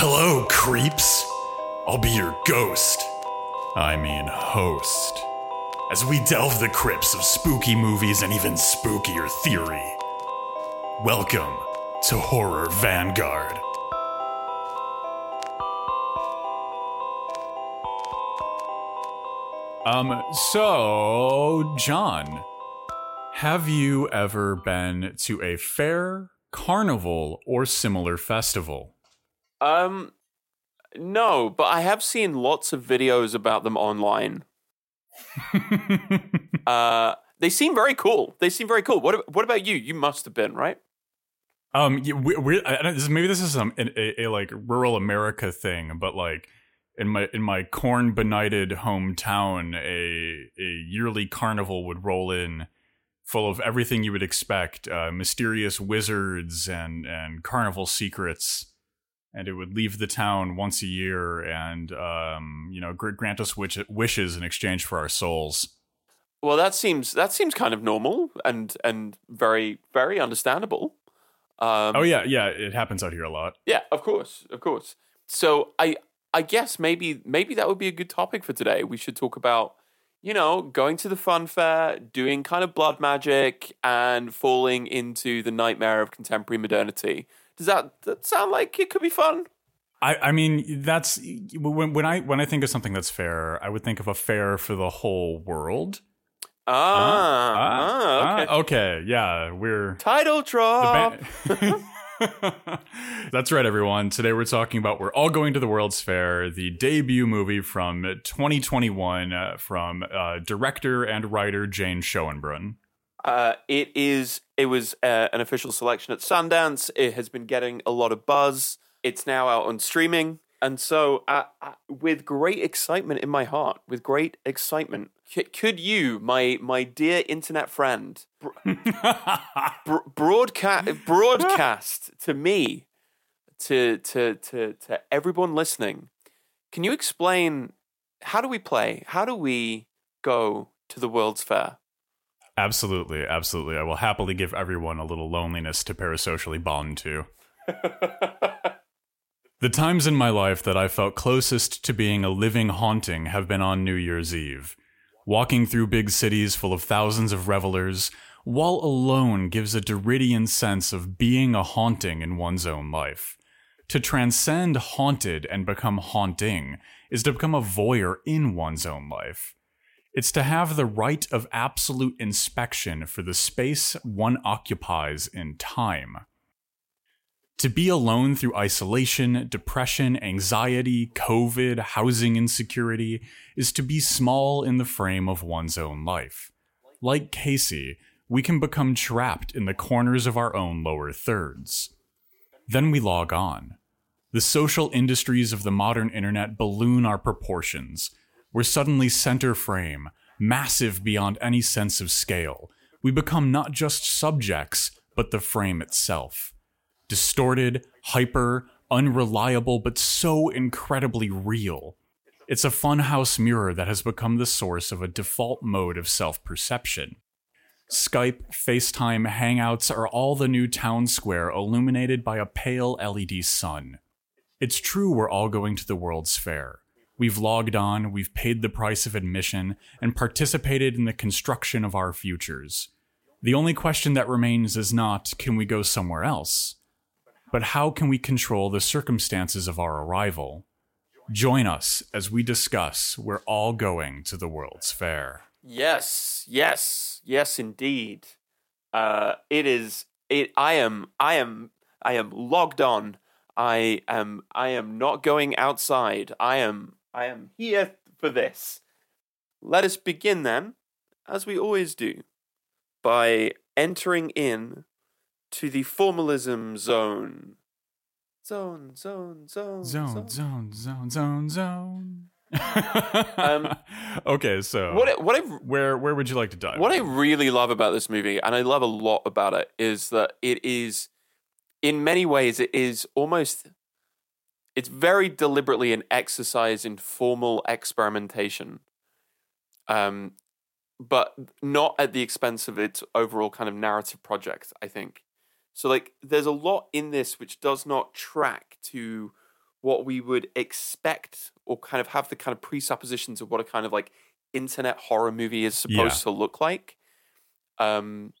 Hello, creeps. I'll be your ghost. I mean, host. As we delve the crypts of spooky movies and even spookier theory. Welcome to Horror Vanguard. Um, so, John, have you ever been to a fair, carnival, or similar festival? Um, no, but I have seen lots of videos about them online. uh, they seem very cool. They seem very cool. What What about you? You must have been right. Um, yeah, we, we, I don't, this- maybe this is some a, a, a like rural America thing, but like in my in my corn benighted hometown, a a yearly carnival would roll in, full of everything you would expect, uh, mysterious wizards and and carnival secrets, and it would leave the town once a year and um you know grant us wish- wishes in exchange for our souls. Well, that seems that seems kind of normal and and very very understandable. Um, Oh yeah, yeah, it happens out here a lot. Yeah, of course, of course. So I I guess maybe maybe that would be a good topic for today. We should talk about you know going to the fun fair, doing kind of blood magic, and falling into the nightmare of contemporary modernity. Does that, that sound like it could be fun? I, I mean that's when when I when I think of something that's fair, I would think of a fair for the whole world. Ah, ah, okay. okay, yeah, we're Title drop. ba- That's right, everyone. Today we're talking about We're All Going to the World's Fair, the debut movie from 2021 uh, from uh, director and writer Jane Schoenbrun. Uh, it is. It was uh, an official selection at Sundance. It has been getting a lot of buzz. It's now out on streaming, and so uh, uh, with great excitement in my heart, with great excitement, c- could you, my my dear internet friend, br- br- broadcast broadcast to me, to to to to everyone listening, can you explain how do we play? How do we go to the World's Fair? Absolutely, absolutely. I will happily give everyone a little loneliness to parasocially bond to. The times in my life that I felt closest to being a living haunting have been on New Year's Eve. Walking through big cities full of thousands of revelers, while alone gives a Derridean sense of being a haunting in one's own life. To transcend haunted and become haunting is to become a voyeur in one's own life. It's to have the right of absolute inspection for the space one occupies in time. To be alone through isolation, depression, anxiety, COVID, housing insecurity is to be small in the frame of one's own life. Like Casey, we can become trapped in the corners of our own lower thirds. Then we log on. The social industries of the modern internet balloon our proportions. We're suddenly center frame, massive beyond any sense of scale. We become not just subjects, but the frame itself distorted, hyper, unreliable, but so incredibly real. It's a funhouse mirror that has become the source of a default mode of self perception. Skype, FaceTime, Hangouts are all the new town square illuminated by a pale LED sun. It's true we're all going to the World's Fair. We've logged on, we've paid the price of admission, and participated in the construction of our futures. The only question that remains is not, can we go somewhere else? But how can we control the circumstances of our arrival? Join us as we discuss We're All Going to the World's Fair. Yes, yes, yes, indeed. Uh, it is. It. I am. I am. I am logged on. I am. I am not going outside. I am. I am here for this. Let us begin then, as we always do, by entering in to the formalism zone. Zone, zone, zone, Zone, zone, zone, zone, zone. Um, okay, so What? What I where where would you like to dive? What I really love about this movie, and I love a lot about it, is that it is, in many ways, it is almost, it's very deliberately an exercise in formal experimentation, um, but not at the expense of its overall kind of narrative project. I think so. Like, there's a lot in this which does not track to what we would expect or kind of have the kind of presuppositions of what a kind of like internet horror movie is supposed Yeah. to look like. Um,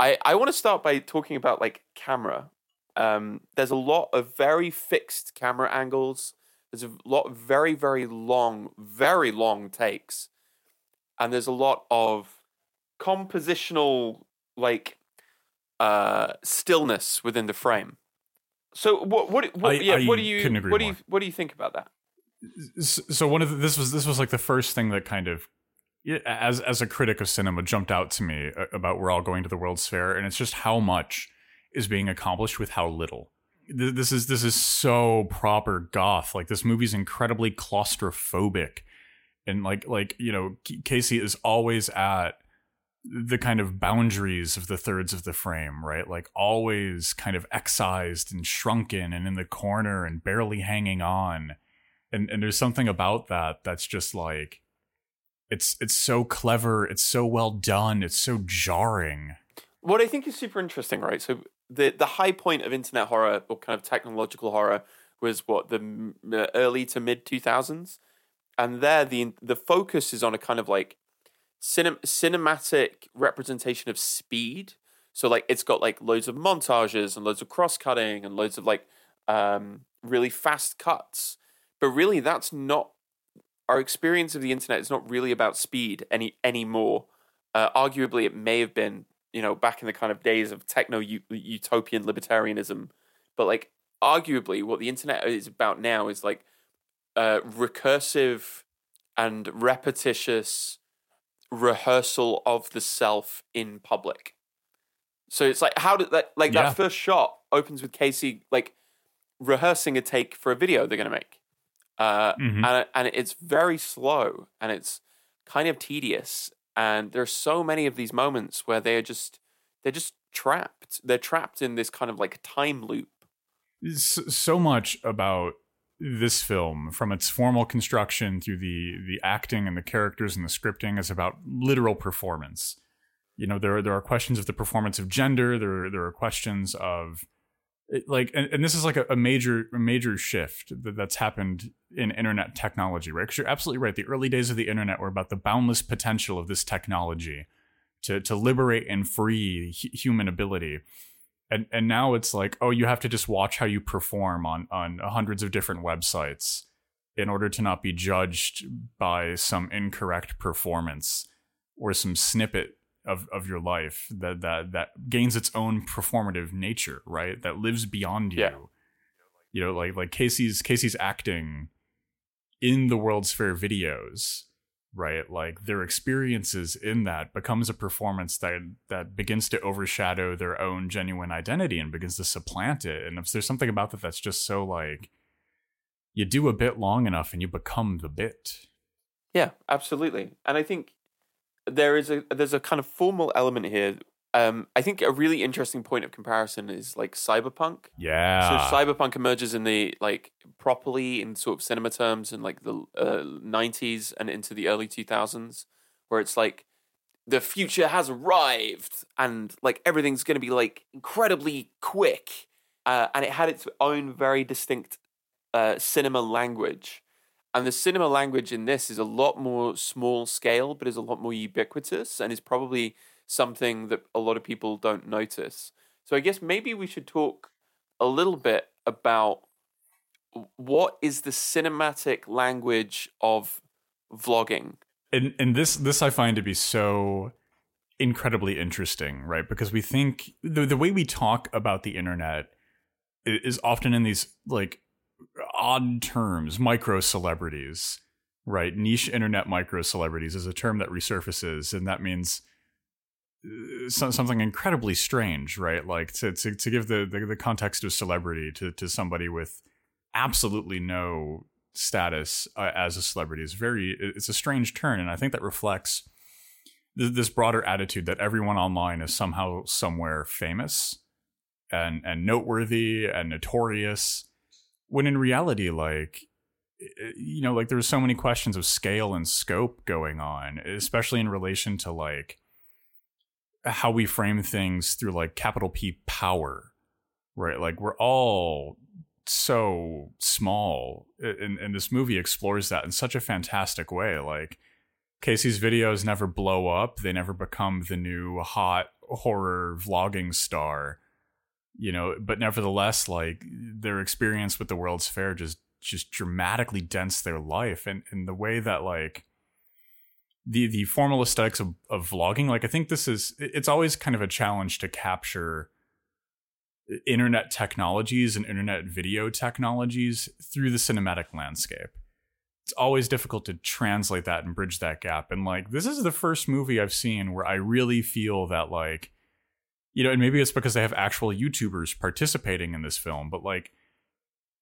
I I want to start by talking about like camera. Um, there's a lot of very fixed camera angles. There's a lot of very very long, very long takes, and there's a lot of compositional like uh stillness within the frame. So what what what I- yeah what do you what do you what do you think about that? So one of the, this was this was like the first thing that kind of as as a critic of cinema jumped out to me about we're all going to the World's Fair and it's just how much is being accomplished with how little. This is this is so proper goth. Like this movie's incredibly claustrophobic, and like like you know Casey is always at the kind of boundaries of the thirds of the frame, right? Like always kind of excised and shrunken and in the corner and barely hanging on and and there's something about that that's just like it's it's so clever it's so well done it's so jarring What I think is super interesting, right? So the the high point of internet horror or kind of technological horror was what the early to mid two thousands, and there the the focus is on a kind of like cinem- cinematic representation of speed. So like it's got like loads of montages and loads of cross cutting and loads of like um, really fast cuts, but really that's not our experience of the internet is not really about speed any anymore. Uh, arguably, it may have been, you know, back in the kind of days of techno utopian libertarianism, but like arguably, what the internet is about now is like uh, recursive and repetitious rehearsal of the self in public. So it's like how did that like Yeah. that first shot opens with Casey like rehearsing a take for a video they're gonna make, uh, Mhm. and and it's very slow and it's kind of tedious. And there are so many of these moments where they're just they're just trapped. They're trapped in this kind of like time loop. So much about this film from its formal construction through the the acting and the characters and the scripting is about literal performance you know there are, there are questions of the performance of gender there there are questions of it- like and, and this is like a, a major a major shift that, that's happened in internet technology right? Because you're absolutely right. The early days of the internet were about the boundless potential of this technology to to liberate and free hu- human ability. And and now it's like oh you have to just watch how you perform on on hundreds of different websites in order to not be judged by some incorrect performance or some snippet of, of your life that, that that gains its own performative nature, right? That lives beyond you. Yeah. You know, like like Casey's Casey's acting in the World's Fair videos, right? Like their experiences in that becomes a performance that that begins to overshadow their own genuine identity and begins to supplant it. And if there's something about that that's just so like you do a bit long enough and you become the bit. Yeah, absolutely. And I think there is a there's a kind of formal element here. Um, I think a really interesting point of comparison is like cyberpunk. Yeah. So cyberpunk emerges in the like properly in sort of cinema terms in like the uh, 90s and into the early 2000s, where it's like the future has arrived and like everything's going to be like incredibly quick, uh, and it had its own very distinct uh, cinema language. And the cinema language in this is a lot more small scale, but is a lot more ubiquitous and is probably something that a lot of people don't notice. So I guess maybe we should talk a little bit about what is the cinematic language of vlogging. and and this this I find to be so incredibly interesting, right? Because we think the the way we talk about the internet is often in these like odd terms, micro celebrities, right? Niche internet micro celebrities is a term that resurfaces, and that means uh, something incredibly strange, right? Like to to, to give the, the the context of celebrity to to somebody with absolutely no status uh, as a celebrity is very it's a strange turn and i think that reflects th- this broader attitude that everyone online is somehow somewhere famous and and noteworthy and notorious when in reality like eh, eh, you know like there's so many questions of scale and scope going on especially in relation to like how we frame things through like capital P power right? Like we're all so small and, and this movie explores that in such a fantastic way. Like casey's videos never blow up. They never become the new hot horror vlogging star you know but nevertheless like their experience with the world's fair just just dramatically dents their life. And and the way that like the the formal aesthetics of, of vlogging like i think this is it's always kind of a challenge to capture internet technologies and internet video technologies through the cinematic landscape. It's always difficult to translate that and bridge that gap. And like this is the first movie i've seen where i really feel that like you know and maybe it's because they have actual youtubers participating in this film but like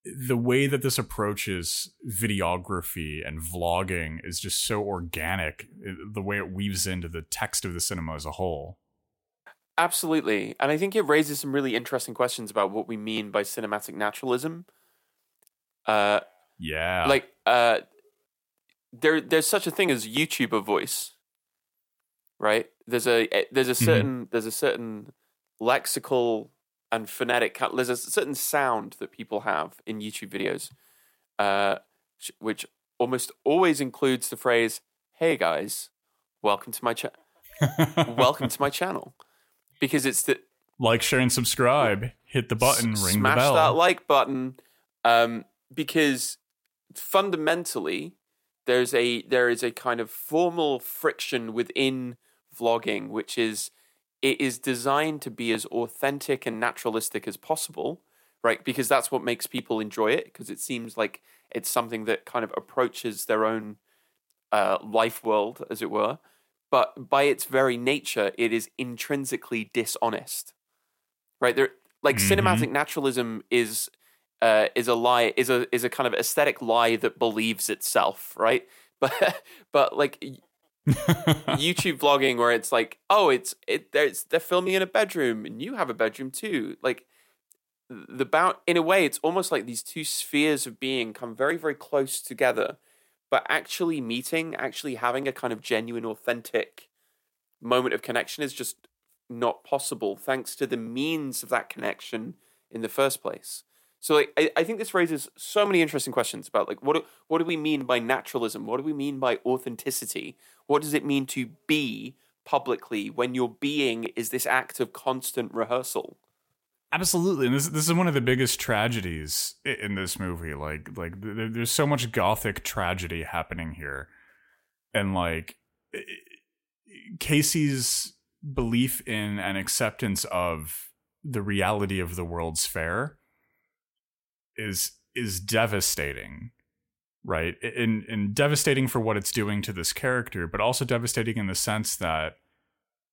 the way that this approaches videography and vlogging is just so organic the way it weaves into the text of the cinema as a whole. Absolutely and i think it raises some really interesting questions about what we mean by cinematic naturalism. Uh yeah. like uh there there's such a thing as youtuber voice right? There's a there's a certain mm-hmm. there's a certain lexical and phonetic. There's a certain sound that people have in YouTube videos, uh, which almost always includes the phrase "Hey guys, welcome to my channel. welcome to my channel," because it's the like, share, and subscribe. Hit the button, ring smash the bell. that like button, um, because fundamentally there's a there is a kind of formal friction within vlogging, which is it is designed to be as authentic and naturalistic as possible, right? Because that's what makes people enjoy it, because it seems like it's something that kind of approaches their own uh, life world, as it were. But by its very nature, it is intrinsically dishonest, right? There, like mm-hmm. cinematic naturalism is uh, is a lie, is a is a kind of aesthetic lie that believes itself, right? But but like YouTube vlogging where it's like, oh, it's it they're filming in a bedroom and you have a bedroom too. Like the bound in a way, it's almost like these two spheres of being come very, very close together, but actually meeting, actually having a kind of genuine, authentic moment of connection is just not possible thanks to the means of that connection in the first place. So like, I, I think this raises so many interesting questions about like what do, what do we mean by naturalism? What do we mean by authenticity? What does it mean to be publicly when your being is this act of constant rehearsal? Absolutely, and this this is one of the biggest tragedies in this movie. Like like there's so much gothic tragedy happening here, and like Casey's belief in and acceptance of the reality of the World's Fair is is devastating right? And and devastating for what it's doing to this character but also devastating in the sense that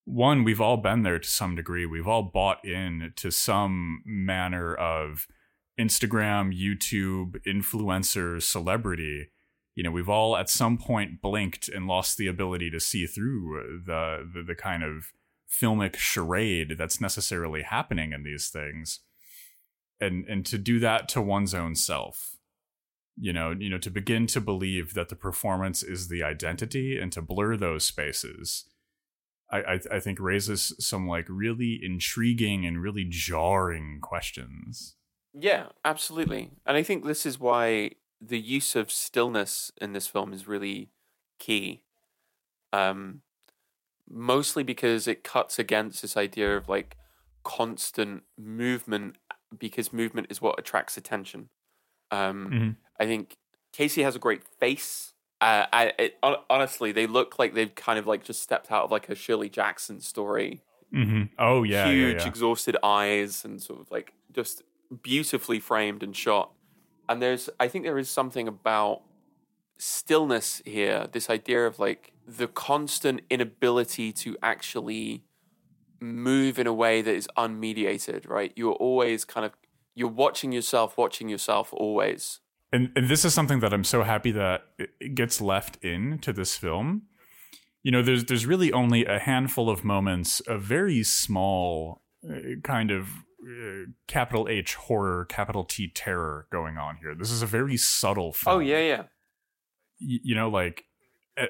one we've all been there to some degree. We've all bought in to some manner of instagram youtube influencer celebrity. You know we've all at some point blinked and lost the ability to see through the the, the kind of filmic charade that's necessarily happening in these things. And and to do that to one's own self you know you know to begin to believe that the performance is the identity and to blur those spaces I, I, I think raises some like really intriguing and really jarring questions yeah absolutely and i think this is why the use of stillness in this film is really key um mostly because it cuts against this idea of like constant movement because movement is what attracts attention. Um, mm-hmm. I think Casey has a great face. Uh, I, it, honestly, they look like they've kind of like just stepped out of like a Shirley Jackson story. Mm-hmm. Oh yeah, huge, yeah, yeah. exhausted eyes, and sort of like just beautifully framed and shot. And there's, I think, there is something about stillness here. This idea of like the constant inability to actually move in a way that is unmediated, right? You're always kind of you're watching yourself, watching yourself always. And and this is something that I'm so happy that it gets left in to this film. You know, there's there's really only a handful of moments of very small uh, kind of uh, capital H horror, capital T terror going on here. This is a very subtle film. Oh yeah, yeah. Y- you know, like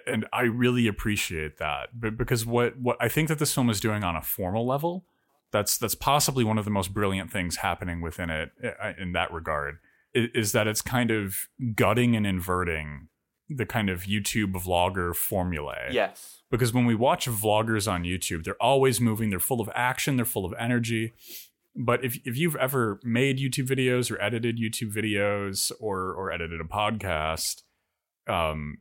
and I really appreciate that. But because what what I think that this film is doing on a formal level, that's that's possibly one of the most brilliant things happening within it uh, in that regard. Is, is that it's kind of gutting and inverting the kind of YouTube vlogger formulae. Yes. Because when we watch vloggers on YouTube, they're always moving, they're full of action, they're full of energy. But if, if you've ever made YouTube videos or edited YouTube videos or or edited a podcast, um,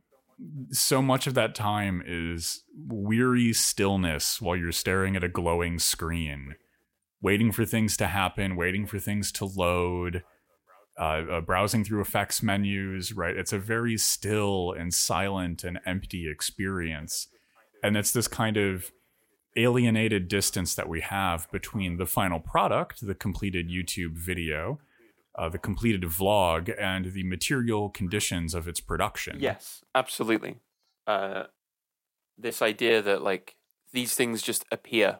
so much of that time is weary stillness while you're staring at a glowing screen, waiting for things to happen, waiting for things to load, uh, uh, browsing through effects menus, right? It's a very still and silent and empty experience. And it's this kind of alienated distance that we have between the final product, the completed YouTube video, uh, the completed vlog, and the material conditions of its production. Yes, absolutely. Uh, this idea that like these things just appear,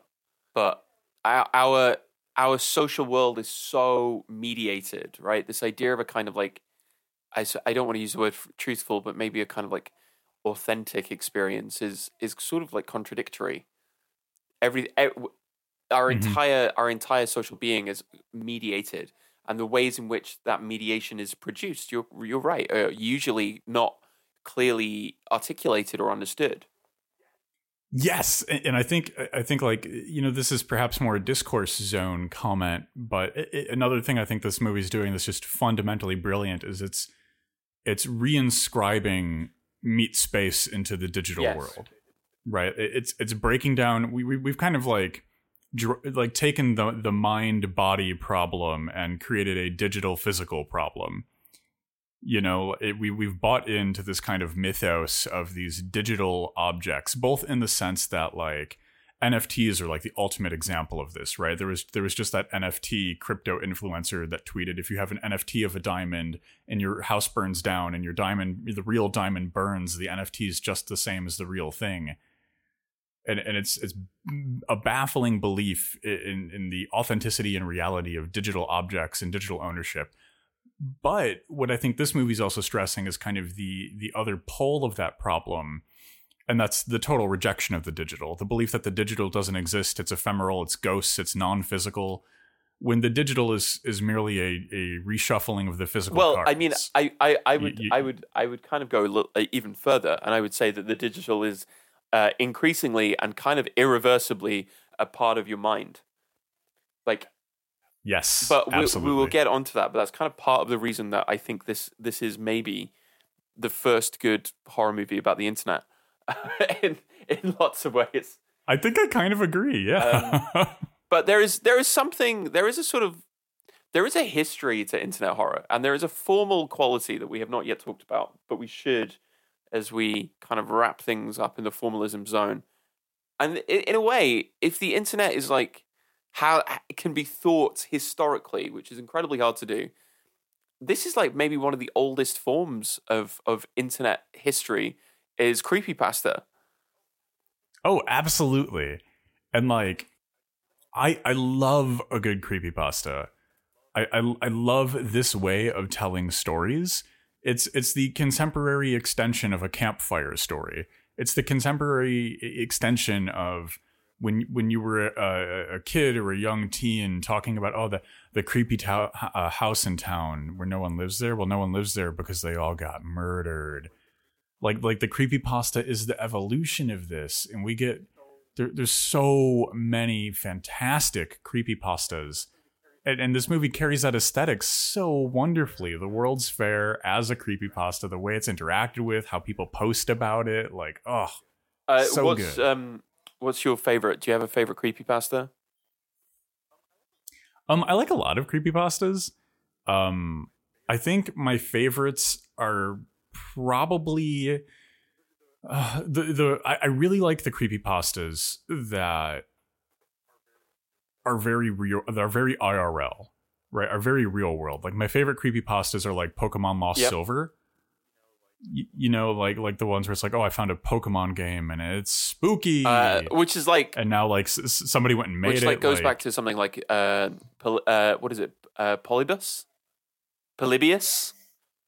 but our, our our social world is so mediated, right? This idea of a kind of like I, I don't want to use the word truthful, but maybe a kind of like authentic experience is is sort of like contradictory every, our mm-hmm. entire our entire social being is mediated and the ways in which that mediation is produced you're you're right are usually not clearly articulated or understood yes and i think i think like you know this is perhaps more a discourse zone comment but it, another thing i think this movie is doing that's just fundamentally brilliant is it's it's reinscribing meat space into the digital yes. world right it's it's breaking down we, we we've kind of like like taken the the mind body problem and created a digital physical problem you know it, we we've bought into this kind of mythos of these digital objects both in the sense that like NFTs are like the ultimate example of this, right? There was there was just that NFT crypto influencer that tweeted if you have an NFT of a diamond and your house burns down and your diamond the real diamond burns, the NFT is just the same as the real thing and and it's it's a baffling belief in in the authenticity and reality of digital objects and digital ownership. But what I think this movie is also stressing is kind of the the other pole of that problem, and that's the total rejection of the digital. The belief that the digital doesn't exist, it's ephemeral, it's ghosts, it's non-physical. When the digital is is merely a, a reshuffling of the physical. Well, cards. I mean, I, I, I would you, you, I would I would kind of go a little, even further, and I would say that the digital is uh, increasingly and kind of irreversibly a part of your mind. Like, yes, but we, we, will get onto that. But that's kind of part of the reason that I think this this is maybe the first good horror movie about the internet in in lots of ways. I think I kind of agree. Yeah, um, but there is there is something there is a sort of there is a history to internet horror, and there is a formal quality that we have not yet talked about, but we should as we kind of wrap things up in the formalism zone. And in a way, if the internet is like how it can be thought historically, which is incredibly hard to do, this is like maybe one of the oldest forms of of internet history is creepypasta. Oh, absolutely. And like I I love a good creepypasta. I, I I love this way of telling stories it's it's the contemporary extension of a campfire story. It's the contemporary extension of when when you were a, a kid or a young teen talking about oh the the creepy to- uh, house in town where no one lives there. Well, no one lives there because they all got murdered. Like like the creepy pasta is the evolution of this, and we get there, there's so many fantastic creepy pastas and, and, this movie carries that aesthetic so wonderfully. The World's Fair as a creepy pasta, the way it's interacted with, how people post about it, like oh, uh, so what's, good. Um, what's your favorite? Do you have a favorite creepy pasta? Um, I like a lot of creepy pastas. Um, I think my favorites are probably uh, the the I, I really like the creepy pastas that are very real. They're very IRL, right? Are very real world. Like my favorite creepy pastas are like Pokemon Lost yep. Silver. You know, like like the ones where it's like, oh, I found a Pokemon game and it's spooky, uh, which is like, and now like s- somebody went and made which, it. Like goes like, back to something like uh, Pol- uh what is it, uh, Polybus, Polybius.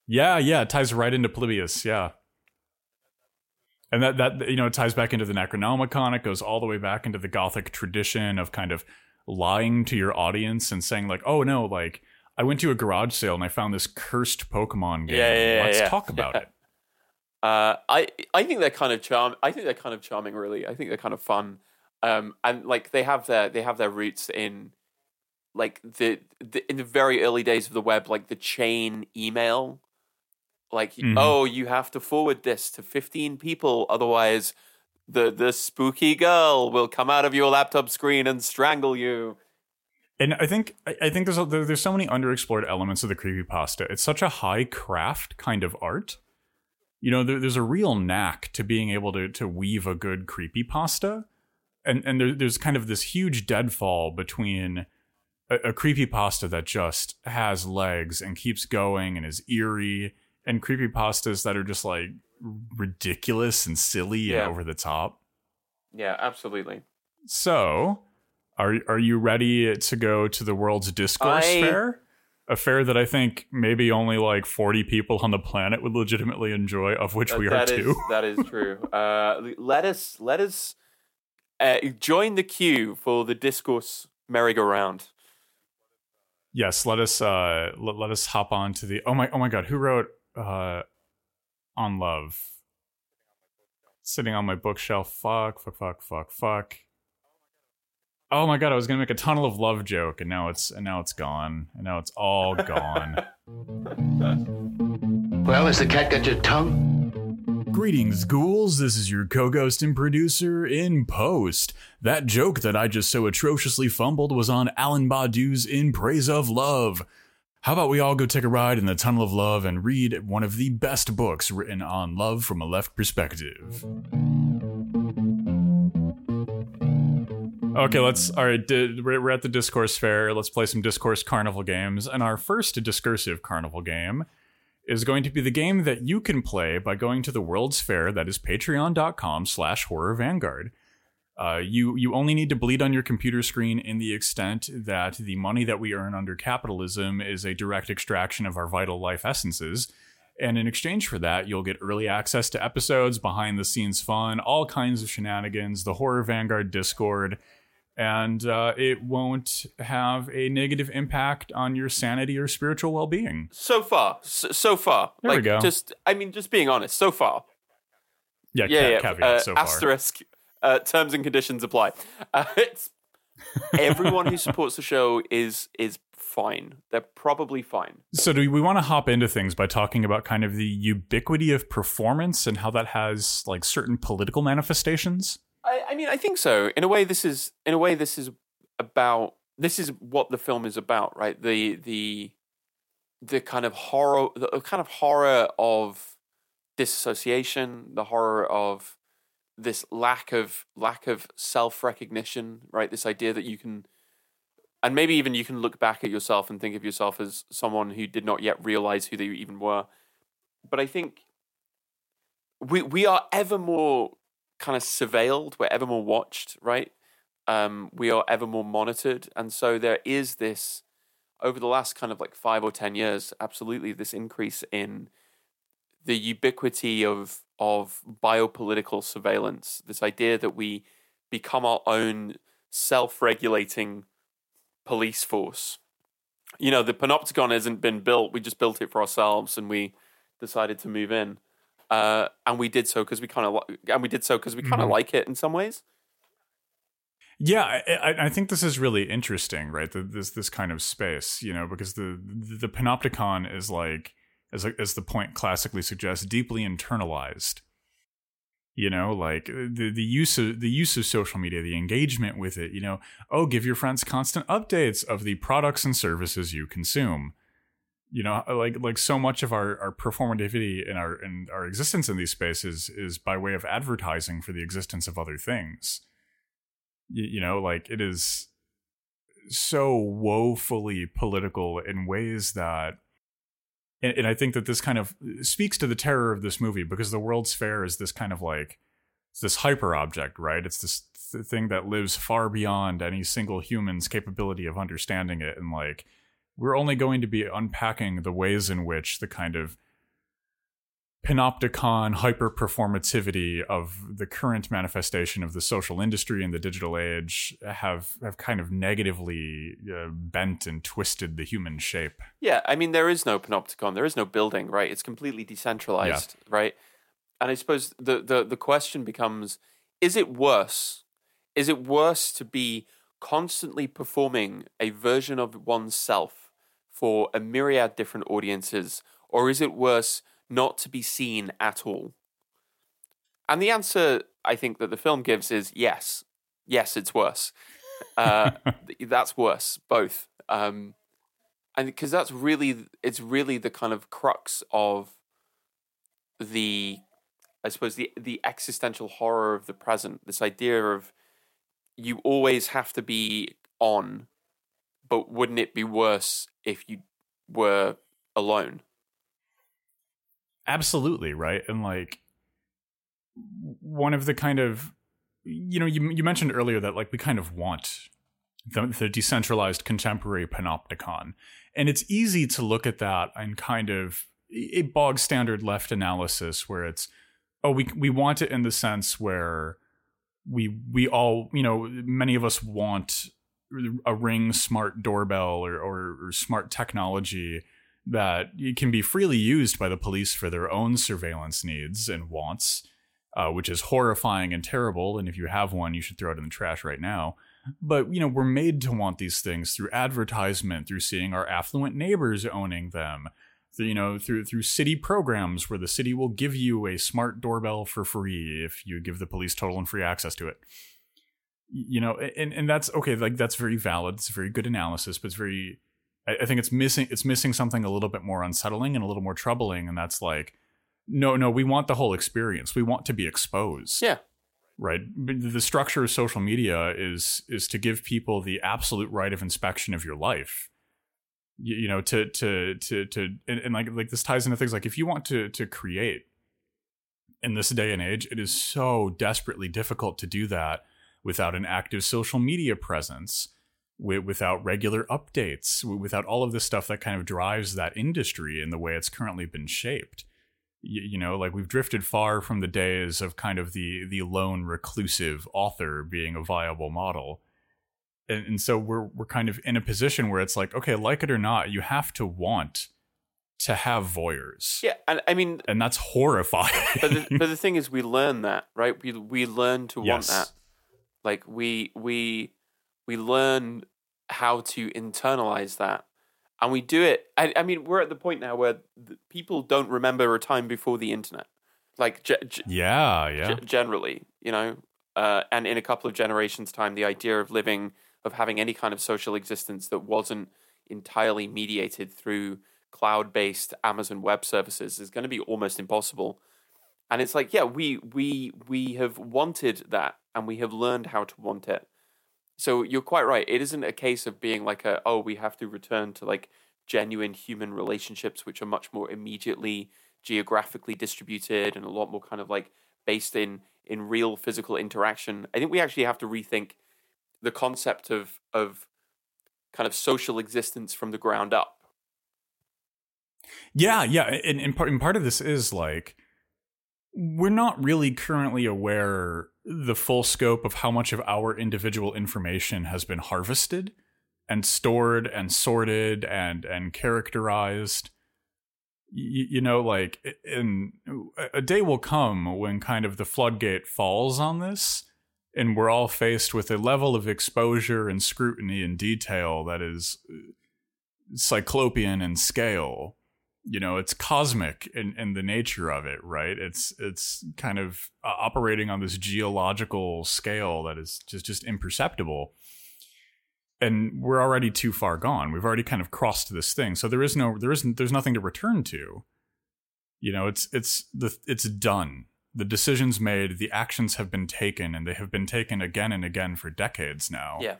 Yeah, yeah, it ties right into Polybius. Yeah and that that you know it ties back into the Necronomicon. It goes all the way back into the Gothic tradition of kind of lying to your audience and saying like, "Oh no, like I went to a garage sale and I found this cursed Pokemon game. Yeah, yeah, yeah, Let's yeah. talk about it. Uh, I I think they're kind of charm. I think they're kind of charming. Really, I think they're kind of fun. Um, and like they have their they have their roots in like the, the in the very early days of the web, like the chain email. Like Mhm. oh, you have to forward this to fifteen people, otherwise the the spooky girl will come out of your laptop screen and strangle you. And I think I think there's a, there's so many underexplored elements of the creepypasta. It's such a high craft kind of art. You know, there, there's a real knack to being able to to weave a good creepypasta. And and there, there's kind of this huge deadfall between a, a creepypasta that just has legs and keeps going and is eerie, and creepy pastas that are just like ridiculous and silly Yeah. and over the top. Yeah, absolutely. So, are are you ready to go to the world's discourse I- fair? A fair that I think maybe only like forty people on the planet would legitimately enjoy, of which we are That is- two. that is true. Uh, let us let us uh, join the queue for the discourse merry-go-round. yes, let us uh let, let us hop on to the oh my oh my god, who wrote uh on love? Sitting on my bookshelf. Fuck, fuck, fuck, fuck, fuck. Oh my god, I was gonna make a tunnel of love joke, and now it's and now it's gone, and now it's all gone. Well, has the cat got your tongue? Greetings, ghouls. This is your co ghost and producer in post. That joke that I just so atrociously fumbled was on Alain Badiou's In Praise of Love. How about we all go take a ride in the Tunnel of Love and read one of the best books written on love from a left perspective? Okay, let's. All right, di- we're at the Discourse Fair. Let's play some Discourse Carnival games. And our first discursive carnival game is going to be the game that you can play by going to the World's Fair. That is patreon.com slash horror vanguard. Uh, you you only need to bleed on your computer screen in the extent that the money that we earn under capitalism is a direct extraction of our vital life essences. And in exchange for that, you'll get early access to episodes, behind the scenes fun, all kinds of shenanigans, the Horror Vanguard Discord, and uh, it won't have a negative impact on your sanity or spiritual well being. So far, so, so far, There we like go. just I mean, just being honest, so far, Yeah, yeah, ca- yeah. caveat uh, so far. asterisk. Uh, terms and conditions apply. Uh, it's everyone who supports the show is is fine. They're probably fine. So, do we want to hop into things by talking about kind of the ubiquity of performance and how that has like certain political manifestations? I, I mean, I think so. In a way, this is in a way this is about this is what the film is about, right? The the the kind of horror, the kind of horror of disassociation, the horror of this lack of lack of self recognition, right? This idea that you can, and maybe even you can look back at yourself and think of yourself as someone who did not yet realize who they even were. But I think we we are ever more kind of surveilled, we're ever more watched, right? Um, we are ever more monitored, and so there is this over the last kind of like five or ten years, absolutely this increase in the ubiquity of of biopolitical surveillance. This idea that we become our own self-regulating police force. You know, the panopticon hasn't been built; we just built it for ourselves, and we decided to move in. Uh, and we did so because we kind of li- and we did so because we kind of Mhm. like it in some ways. Yeah, I, I- I think this is really interesting, right? The, this this kind of space, you know, because the the panopticon is like, as as the point classically suggests, deeply internalized. You know, like the the use of the use of social media, the engagement with it. You know, oh, give your friends constant updates of the products and services you consume. You know, uh, like like so much of our, our performativity and our and our existence in these spaces is by way of advertising for the existence of other things. Y- you know like it is so woefully political in ways that and, and i think that this kind of uh, speaks to the terror of this movie because the world's fair is this kind of like this hyper object right? It's this th- thing that lives far beyond any single human's capability of understanding it and like we're only going to be unpacking the ways in which the kind of panopticon hyperperformativity of the current manifestation of the social industry and the digital age have have kind of negatively uh, bent and twisted the human shape. Yeah, I mean there is no panopticon, there is no building, right? It's completely decentralized, right? And I suppose the the the question becomes is it worse? Is it worse to be constantly performing a version of oneself for a myriad different audiences or is it worse not to be seen at all? And the answer I think that the film gives is yes. Yes, it's worse. Uh, that's worse, both. Um, and because that's really, it's really the kind of crux of the, I suppose, the, the existential horror of the present. This idea of you always have to be on, but wouldn't it be worse if you were alone? Absolutely, right? And like one of the kind of you know, you you mentioned earlier that like we kind of want the, the decentralized contemporary panopticon. And it's easy to look at that and kind of a bog standard left analysis where it's oh we we want it in the sense where we we all you know many of us want a ring smart doorbell or, or, or smart technology that can be freely used by the police for their own surveillance needs and wants, uh, which is horrifying and terrible. And if you have one, you should throw it in the trash right now. But you know, we're made to want these things through advertisement, through seeing our affluent neighbors owning them, you know, through through city programs where the city will give you a smart doorbell for free if you give the police total and free access to it. You know, and and that's okay. Like that's very valid. It's a very good analysis, but it's very I, I think it's missing it's missing something a little bit more unsettling and a little more troubling, and that's like, no, no, we want the whole experience. We want to be exposed. Yeah. Right. The structure of social media is is to give people the absolute right of inspection of your life. You, you know, to to to to and, and like like this ties into things like if you want to to create in this day and age, it is so desperately difficult to do that without an active social media presence without regular updates, without all of this stuff that kind of drives that industry in the way it's currently been shaped. You, you, know, like we've drifted far from the days of kind of the the lone reclusive author being a viable model. And, and so we're we're kind of in a position where it's like, okay, like it or not, you have to want to have voyeurs. Yeah, and I mean, and that's horrifying. but the, but the thing is, we learn that, right? We we learn to yes. want that. Like we we we learn how to internalize that and we do it I, I, mean we're at the point now where people don't remember a time before the internet like ge- ge- yeah yeah ge- generally you know uh, and in a couple of generations time the idea of living of having any kind of social existence that wasn't entirely mediated through cloud-based amazon web services is going to be almost impossible and it's like yeah we we we have wanted that and we have learned how to want it so you're quite right. It isn't a case of being like a oh we have to return to like genuine human relationships which are much more immediately geographically distributed and a lot more kind of like based in in real physical interaction. I think we actually have to rethink the concept of of kind of social existence from the ground up. Yeah, yeah, and, and part and part of this is like we're not really currently aware the full scope of how much of our individual information has been harvested and stored and sorted and and characterized you, you know like in a day will come when kind of the floodgate falls on this and we're all faced with a level of exposure and scrutiny and detail that is cyclopean in scale. You know it's cosmic in, in the nature of it right? It's it's kind of uh, operating on this geological scale that is just just imperceptible. And we're already too far gone. We've already kind of crossed this thing. So there is no there isn't there's nothing to return to. You know it's it's the it's done the decisions made the actions have been taken and they have been taken again and again for decades now. Yeah.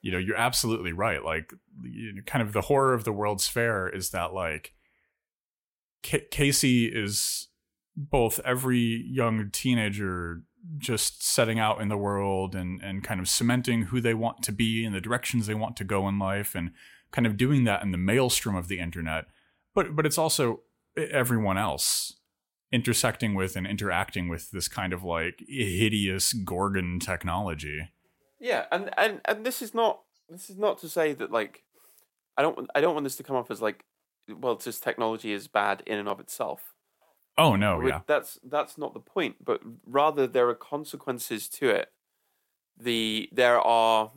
You know you're absolutely right. Like you know, kind of the horror of the world's fair is that like K- Casey is both every young teenager just setting out in the world and and kind of cementing who they want to be and the directions they want to go in life and kind of doing that in the maelstrom of the internet. But but it's also everyone else intersecting with and interacting with this kind of like hideous gorgon technology. Yeah, and and and this is not this is not to say that like I don't I don't want this to come off as like well just technology is bad in and of itself. Oh no, yeah. That's that's not the point, but rather there are consequences to it. The there are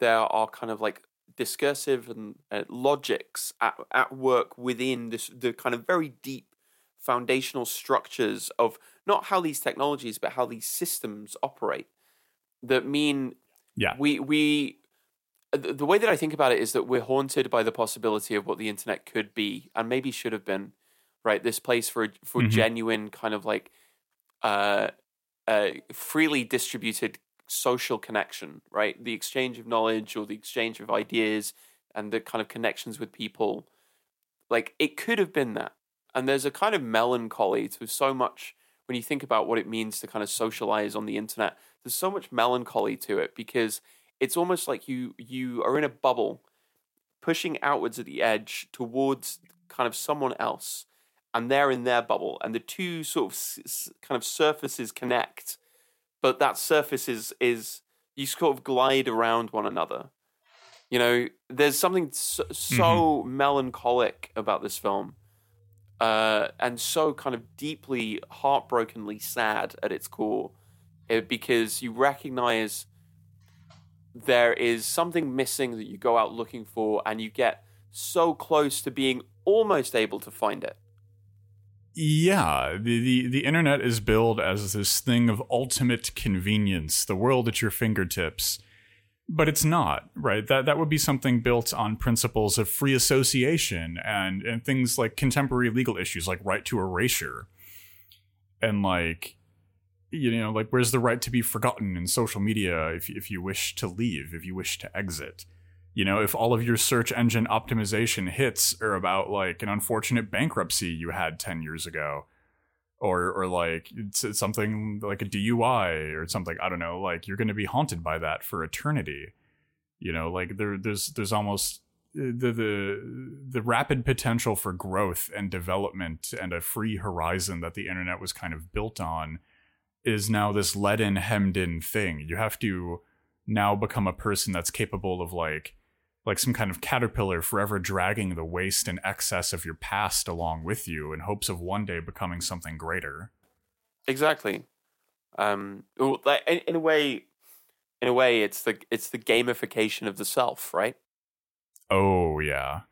there are kind of like discursive and uh, logics at at work within this the kind of very deep foundational structures of not how these technologies but how these systems operate that mean Yeah. we we the way that I think about it is that we're haunted by the possibility of what the internet could be and maybe should have been right this place for for Mhm. genuine kind of like uh uh freely distributed social connection right the exchange of knowledge or the exchange of ideas and the kind of connections with people like it could have been that and there's a kind of melancholy to so much when you think about what it means to kind of socialize on the internet there's so much melancholy to it because it's almost like you you are in a bubble pushing outwards at the edge towards kind of someone else and they're in their bubble and the two sort of kind of surfaces connect but that surface is is you sort of glide around one another. You know there's something so, so mm-hmm. melancholic about this film uh, and so kind of deeply heartbrokenly sad at its core uh, because you recognize there is something missing that you go out looking for and you get so close to being almost able to find it Yeah, the, the the internet is billed as this thing of ultimate convenience, the world at your fingertips. But it's not, right? That that would be something built on principles of free association and and things like contemporary legal issues like right to erasure. And like you know, like where's the right to be forgotten in social media if if you wish to leave, if you wish to exit? you know if all of your search engine optimization hits are about like an unfortunate bankruptcy you had 10 years ago or or like something like a DUI or something I don't know like you're going to be haunted by that for eternity. You know like there there's there's almost uh, the the the rapid potential for growth and development and a free horizon that the internet was kind of built on is now this leaden hemmed in thing. You have to now become a person that's capable of like like some kind of caterpillar forever dragging the waste and excess of your past along with you in hopes of one day becoming something greater. Exactly. Um, like, in, in a way, in a way, it's the it's the gamification of the self, right? Oh yeah.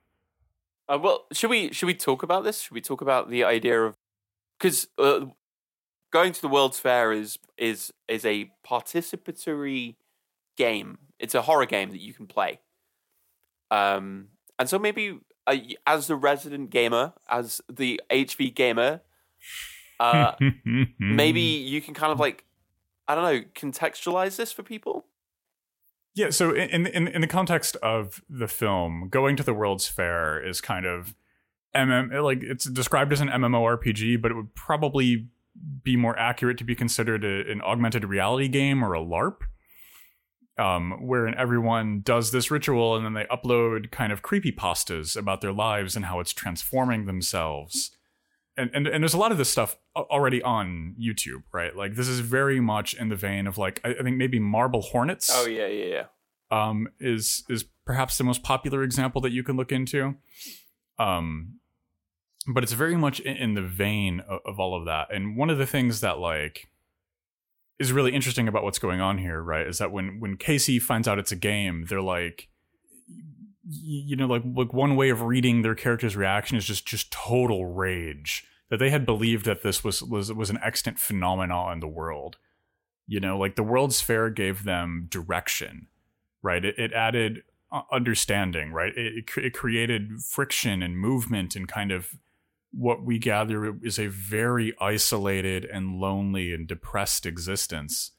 Uh, well, should we should we talk about this? Should we talk about the idea of because uh, going to the World's Fair is is is a participatory game. It's a horror game that you can play. Um, and so maybe uh, as the resident gamer, as the HV gamer, uh, maybe you can kind of like I don't know contextualize this for people. Yeah, so in, in in the context of the film, going to the World's Fair is kind of MM like it's described as an MMORPG, but it would probably be more accurate to be considered a, an augmented reality game or a LARP. Um, wherein everyone does this ritual and then they upload kind of creepy pastas about their lives and how it's transforming themselves. And, and and there's a lot of this stuff already on YouTube, right? Like this is very much in the vein of like I, I think maybe Marble Hornets Oh yeah, yeah, yeah. um, is is perhaps the most popular example that you can look into. Um, but it's very much in, in the vein of, of all of that. And one of the things that like is really interesting about what's going on here, right, is that when when Casey finds out it's a game, they're like, you know, like like one way of reading their character's reaction is just just total rage that they had believed that this was was was an extant phenomenon in the world. You know, like the World's Fair gave them direction right? It, it added understanding, right? It, it, it created friction and movement and kind of what we gather is a very isolated and lonely and depressed existence.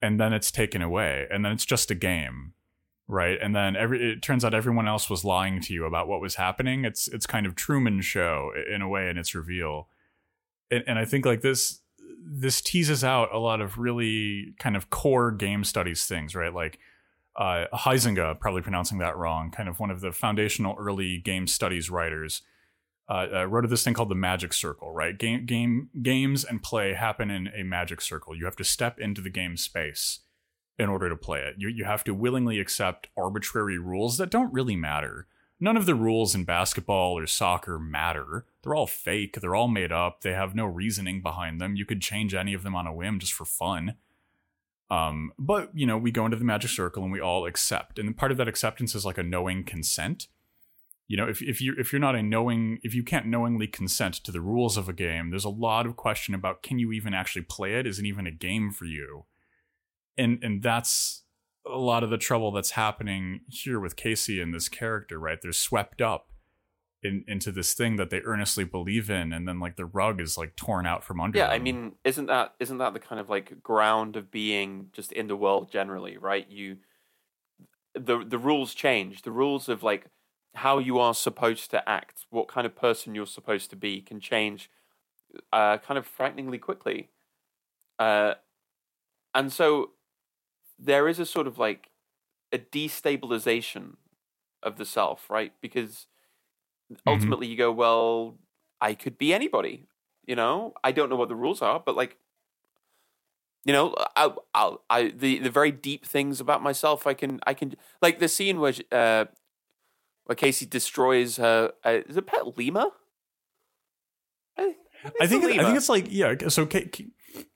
And then it's taken away, and then it's just a game, right? And then every it turns out everyone else was lying to you about what was happening. It's it's kind of Truman Show in a way in its reveal, and, and I think like this this teases out a lot of really kind of core game studies things, right? Like uh, Huizinga, probably pronouncing that wrong, kind of one of the foundational early game studies writers, uh, uh, wrote of this thing called the magic circle, right? Game, game, games and play happen in a magic circle. You have to step into the game space in order to play it. You, you have to willingly accept arbitrary rules that don't really matter. None of the rules in basketball or soccer matter. They're all fake. They're all made up. They have no reasoning behind them. You could change any of them on a whim just for fun. Um, but you know, we go into the magic circle and we all accept. And part of that acceptance is like a knowing consent. You know, if, if you if you're not a knowing if you can't knowingly consent to the rules of a game, there's a lot of question about can you even actually play it? Is it even a game for you? And and that's a lot of the trouble that's happening here with Casey and this character, right? They're swept up in, into this thing that they earnestly believe in, and then like the rug is like torn out from under. Yeah, them. I mean, isn't that isn't that the kind of like ground of being just in the world generally, right? You the the rules change. The rules of like how you are supposed to act, what kind of person you're supposed to be, can change uh, kind of frighteningly quickly. Uh, and so there is a sort of like a destabilization of the self, right? Because ultimately you go, well, I could be anybody. You know, I don't know what the rules are, but like, you know, I, I, I, the the very deep things about myself, I can, I can, like the scene where, uh, where Casey destroys her. Uh, is it pet lemur? I, I think it, I think it's like yeah. So Ca-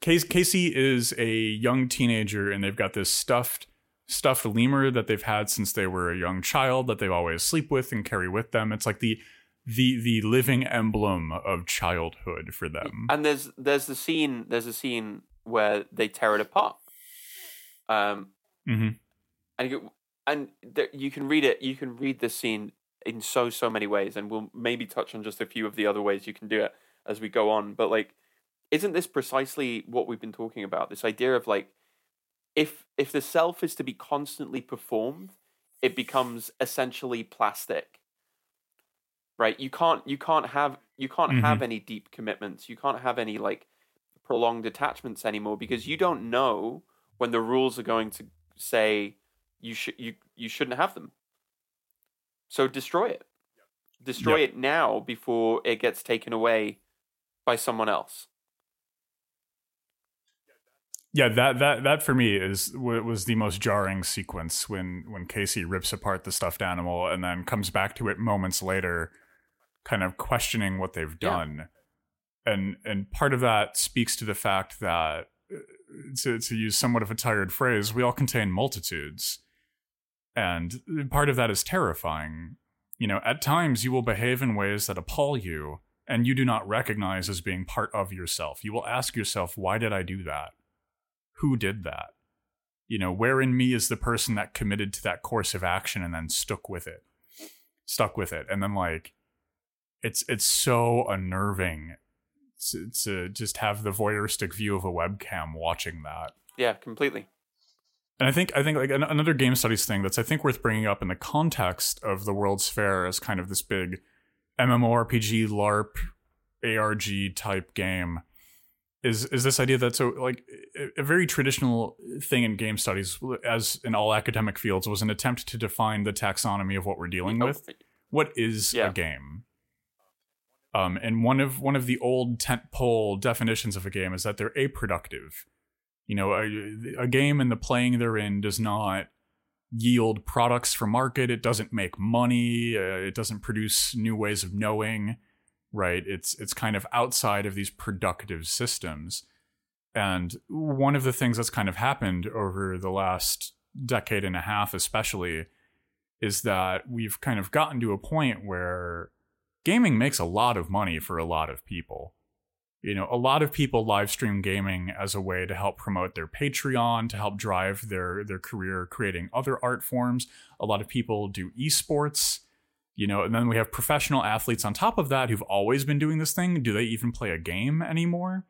Ca- Casey is a young teenager, and they've got this stuffed stuffed lemur that they've had since they were a young child that they've always sleep with and carry with them. It's like the the the living emblem of childhood for them. and there's there's the scene there's a scene where they tear it apart. Um, hmm and and you can read it. You can read this scene in so so many ways, and we'll maybe touch on just a few of the other ways you can do it as we go on. But like, isn't this precisely what we've been talking about? This idea of like, if if the self is to be constantly performed, it becomes essentially plastic. Right? You can't you can't have you can't Mhm. have any deep commitments. You can't have any like prolonged attachments anymore because you don't know when the rules are going to say you should you you shouldn't have them. So destroy it. Destroy Yep. it now before it gets taken away by someone else. Yeah, that that that for me is wa- was the most jarring sequence when when Casey rips apart the stuffed animal and then comes back to it moments later, kind of questioning what they've Yeah. done, and and part of that speaks to the fact that uh, to to use somewhat of a tired phrase, we all contain multitudes, and part of that is terrifying. You know, at times you will behave in ways that appall you, and you do not recognize as being part of yourself. You will ask yourself, "Why did I do that?" who did that? You know, where in me is the person that committed to that course of action and then stuck with it? Stuck with it. And then like it's it's so unnerving to, to just have the voyeuristic view of a webcam watching that. Yeah, completely. And I think I think like an, another game studies thing that's I think worth bringing up in the context of the World's Fair as kind of this big MMORPG LARP ARG type game is is this idea that so like a, a very traditional thing in game studies as in all academic fields was an attempt to define the taxonomy of what we're dealing Oh, with what is Yeah. a game um, and one of one of the old tentpole definitions of a game is that they're aproductive. You know, a, a game and the playing therein does not yield products for market. It doesn't make money. Uh, it doesn't produce new ways of knowing. Right? It's it's kind of outside of these productive systems. And one of the things that's kind of happened over the last decade and a half, especially, is that we've kind of gotten to a point where gaming makes a lot of money for a lot of people. You know, a lot of people live stream gaming as a way to help promote their Patreon, to help drive their their career creating other art forms. A lot of people do esports, you know, and then we have professional athletes on top of that who've always been doing this thing. Do they even play a game anymore?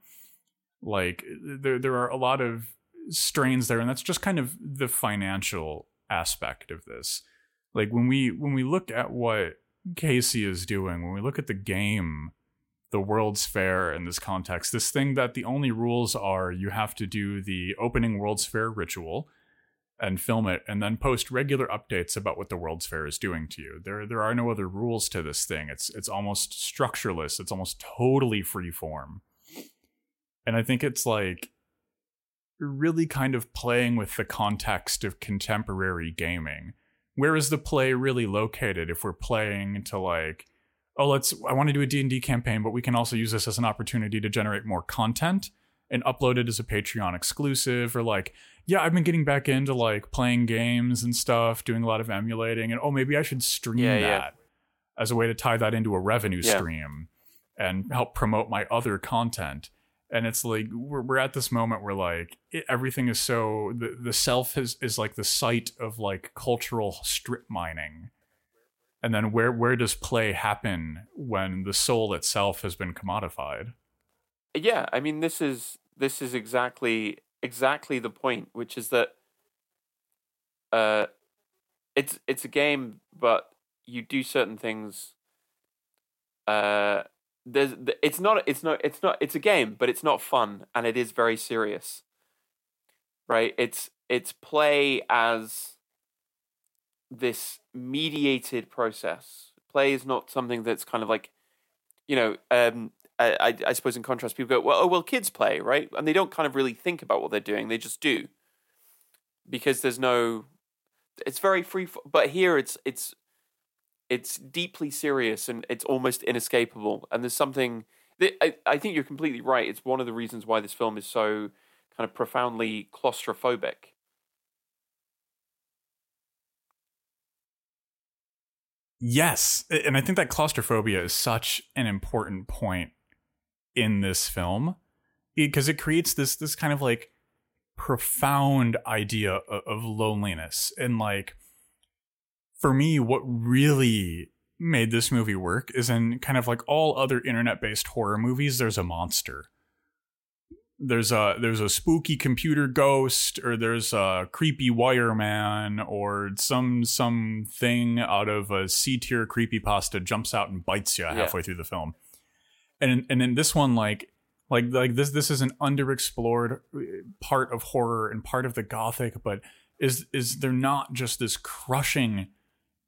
Like there there are a lot of strains there and that's just kind of the financial aspect of this. Like when we when we look at what Casey is doing, when we look at the game, the World's Fair in this context, this thing that the only rules are you have to do the opening World's Fair ritual, and film it and then post regular updates about what the World's Fair is doing to you. There there are no other rules to this thing. It's it's almost structureless. It's almost totally free form. And I think it's like really kind of playing with the context of contemporary gaming. Where is the play really located if we're playing to like oh let's I want to do a D&D campaign but we can also use this as an opportunity to generate more content and upload it as a Patreon exclusive or like yeah, I've been getting back into like playing games and stuff, doing a lot of emulating, and oh, maybe I should stream Yeah, that yeah. as a way to tie that into a revenue Yeah. stream and help promote my other content. And it's like we're we're at this moment where like it, everything is so the the self is is like the site of like cultural strip mining. And then where where does play happen when the soul itself has been commodified? yeah i mean this is this is exactly exactly the point which is that uh it's it's a game but you do certain things uh there's th- it's not it's not it's not it's a game but it's not fun and it is very serious right it's it's play as this mediated process play is not something that's kind of like you know um I, I, suppose in contrast, people go, well, oh, well, kids play, right? And they don't kind of really think about what they're doing; they just do, because there's no. It's very free, but here it's it's it's deeply serious and it's almost inescapable. And there's something that I, I think you're completely right. It's one of the reasons why this film is so kind of profoundly claustrophobic. Yes, and I think that claustrophobia is such an important point in this film because it creates this this kind of like profound idea of, of loneliness and like for me what really made this movie work is in kind of like all other internet-based horror movies there's a monster there's a there's a spooky computer ghost or there's a creepy wire man or some some thing out of a C tier creepy pasta jumps out and bites you halfway through the film. And and in this one like like like this this is an underexplored uh, part of horror and part of the gothic but is is there not just this crushing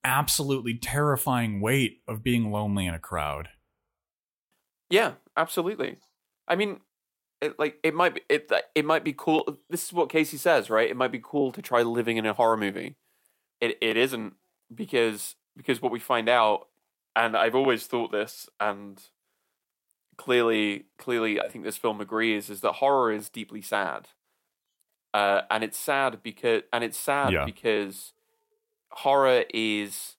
absolutely terrifying weight of being lonely in a crowd? Yeah, absolutely. I mean, it, like it might be it it might be cool. This is what Casey says, right? It might be cool to try living in a horror movie. It it isn't because because what we find out, and I've always thought this, and clearly clearly I think this film agrees, is that horror is deeply sad. Uh, and it's sad because and it's sad Yeah. because horror is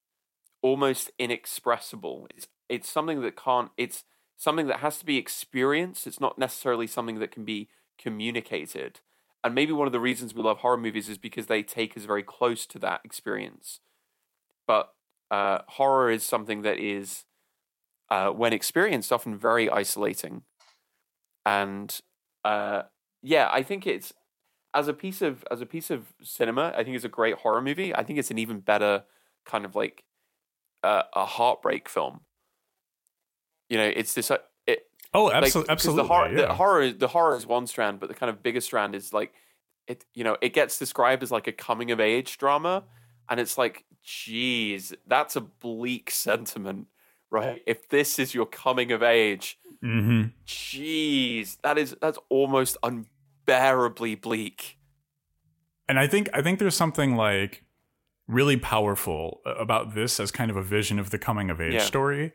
almost inexpressible. It's it's something that can't. It's something that has to be experienced. It's not necessarily something that can be communicated. And maybe one of the reasons we love horror movies is because they take us very close to that experience. But uh, horror is something that is, uh, when experienced, often very isolating. And uh, yeah, I think it's as a piece of as a piece of cinema. I think it's a great horror movie. I think it's an even better kind of like uh, a heartbreak film. You know, it's this. uh, It, Oh, like, absolutely. The horror, yeah. the horror, is- the horror is one strand, but the kind of bigger strand is like it. You know, it gets described as like a coming of age drama, and it's like, geez, that's a bleak sentiment, right? If this is your coming of age, Mhm. geez, that is that's almost unbearably bleak. and I think I think there's something like really powerful about this as kind of a vision of the coming of age Yeah. story.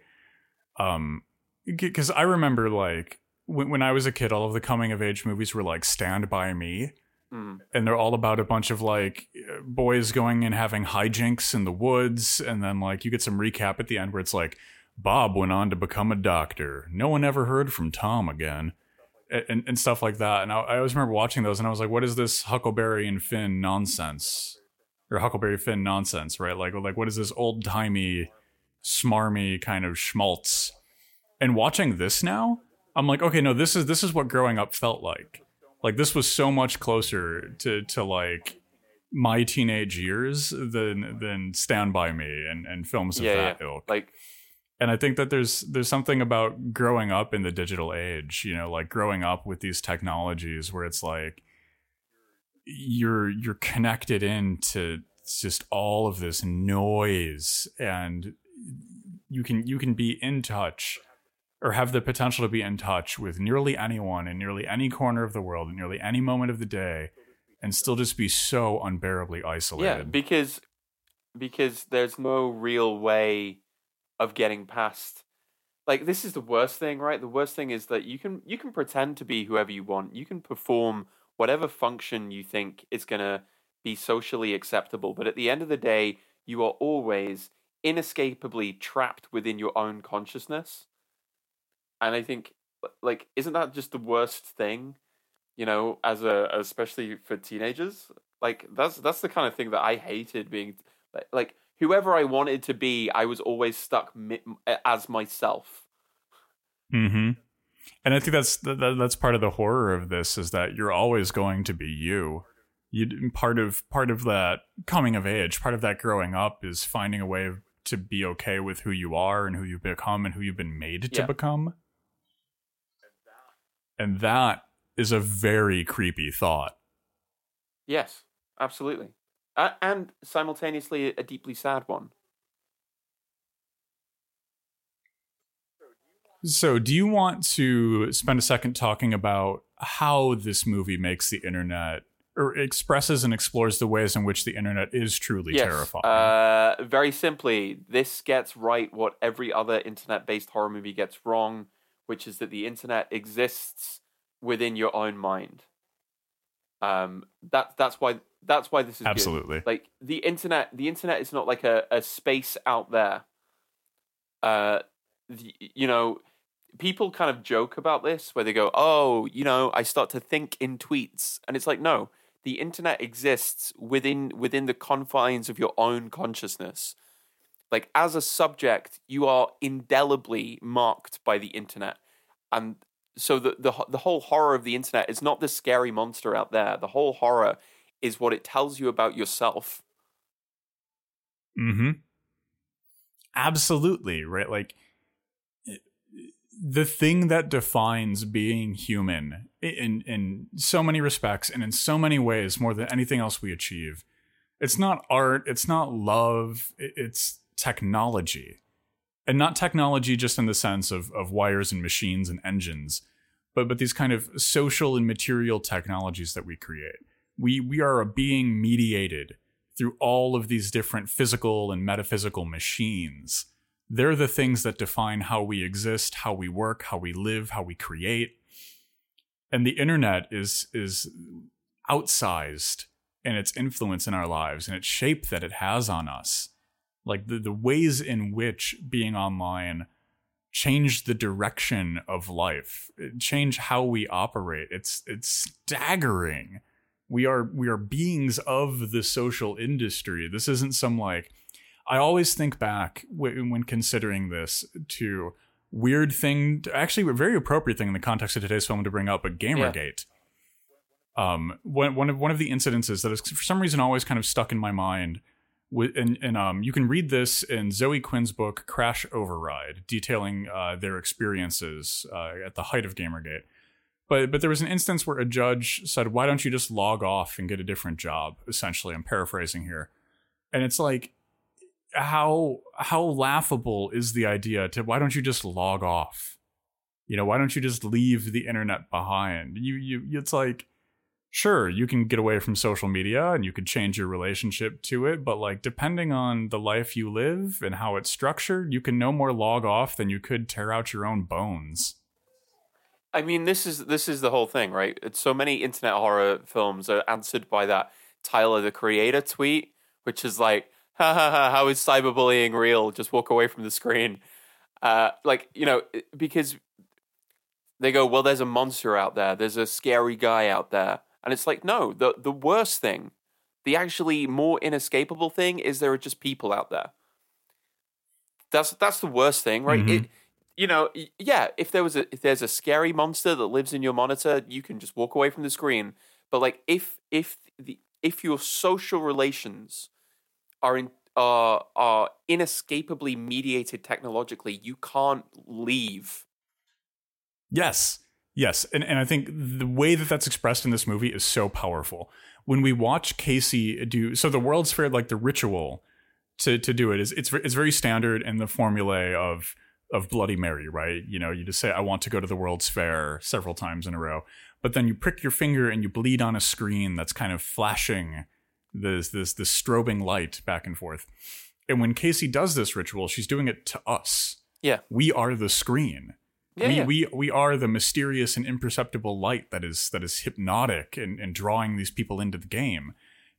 Um, because I remember like when, when I was a kid, all of the coming of age movies were like Stand by Me, Mm. and they're all about a bunch of like boys going and having hijinks in the woods, and then like you get some recap at the end where it's like Bob went on to become a doctor. No one ever heard from Tom again and, and stuff like that. And I, I always remember watching those, and I was like, "What is this Huckleberry and Finn nonsense?" Or Huckleberry Finn nonsense, right? Like, like what is this old timey, smarmy kind of schmaltz? And watching this now, I'm like, okay, no, this is this is what growing up felt like. Like this was so much closer to to like my teenage years than than Stand by Me and and films of Yeah, that yeah. ilk Like, and I think that there's there's something about growing up in the digital age, you know, like growing up with these technologies where it's like you're you're connected into just all of this noise and you can you can be in touch or have the potential to be in touch with nearly anyone in nearly any corner of the world in nearly any moment of the day and still just be so unbearably isolated. Yeah, because because there's no real way of getting past like this is the worst thing, right? The worst thing is that you can you can pretend to be whoever you want. You can perform whatever function you think is going to be socially acceptable, but at the end of the day, you are always inescapably trapped within your own consciousness. And I think like isn't that just the worst thing? You know, as a especially for teenagers? Like that's that's the kind of thing that I hated being like whoever I wanted to be, I was always stuck mi- as myself. Hmm. And I think that's that, that's part of the horror of this is that you're always going to be you. You part of part of that coming of age, part of that growing up is finding a way to be okay with who you are and who you've become and who you've been made to Yeah. become. And that is a very creepy thought. Yes, absolutely. Uh, and simultaneously a deeply sad one. So, do you want to spend a second talking about how this movie makes the internet or expresses and explores the ways in which the internet is truly yes. terrifying? Uh, very simply, this gets right what every other internet based horror movie gets wrong, which is that the internet exists within your own mind. Um, that that's why that's why this is good. Absolutely. like the internet the internet is not like a, a space out there uh the, you know people kind of joke about this where they go oh you know i start to think in tweets and it's like no the internet exists within within the confines of your own consciousness like as a subject you are indelibly marked by the internet and so the the the whole horror of the internet is not the scary monster out there the whole horror is what it tells you about yourself. Mm-hmm. Absolutely, right? Like the thing that defines being human in in so many respects and in so many ways more than anything else we achieve. It's not art, it's not love, it's technology. And not technology just in the sense of of wires and machines and engines, but but these kind of social and material technologies that we create we we are a being mediated through all of these different physical and metaphysical machines. They're the things that define how we exist, how we work, how we live, how we create. And the internet is is outsized in its influence in our lives and its shape that it has on us. Like the, the ways in which being online changed the direction of life, change how we operate. It's it's staggering we are we are beings of the social industry this isn't some like i always think back when considering this to weird thing actually a very appropriate thing in the context of today's film to bring up but gamergate um one, one of one of the incidences that is for some reason always kind of stuck in my mind wi- and, and um, you can read this in Zoe Quinn's book Crash Override, detailing uh, their experiences uh, at the height of Gamergate. But but there was an instance where a judge said, "Why don't you just log off and get a different job?" Essentially, I'm paraphrasing here, and it's like, how how laughable is the idea to why don't you just log off? You know, why don't you just leave the internet behind? You you it's like, sure, you can get away from social media and you could change your relationship to it, but like depending on the life you live and how it's structured, you can no more log off than you could tear out your own bones. I mean, this is this is the whole thing, right? It's so many internet horror films are answered by that Tyler the Creator tweet, which is like, ha ha ha, how is cyberbullying real? Just walk away from the screen. Uh, like, you know, because they go, well, there's a monster out there, there's a scary guy out there. And it's like, no, the the worst thing, the actually more inescapable thing is there are just people out there. That's that's the worst thing, right? Mhm. It, you know, yeah, if there was a if there's a scary monster that lives in your monitor, you can just walk away from the screen. But like if if the if your social relations are in are are inescapably mediated technologically, you can't leave. Yes. Yes. And, and I think the way that that's expressed in this movie is so powerful. when we watch Casey do so, the World's Fair like the ritual to to do it is it's it's very standard in the formulae of of Bloody Mary, right? You know, you just say I want to go to the World's Fair several times in a row, but then you prick your finger and you bleed on a screen that's kind of flashing this this this strobing light back and forth. And when Casey does this ritual, she's doing it to us. Yeah. We are the screen. Yeah, we, yeah. we we are the mysterious and imperceptible light that is that is hypnotic and, and drawing these people into the game.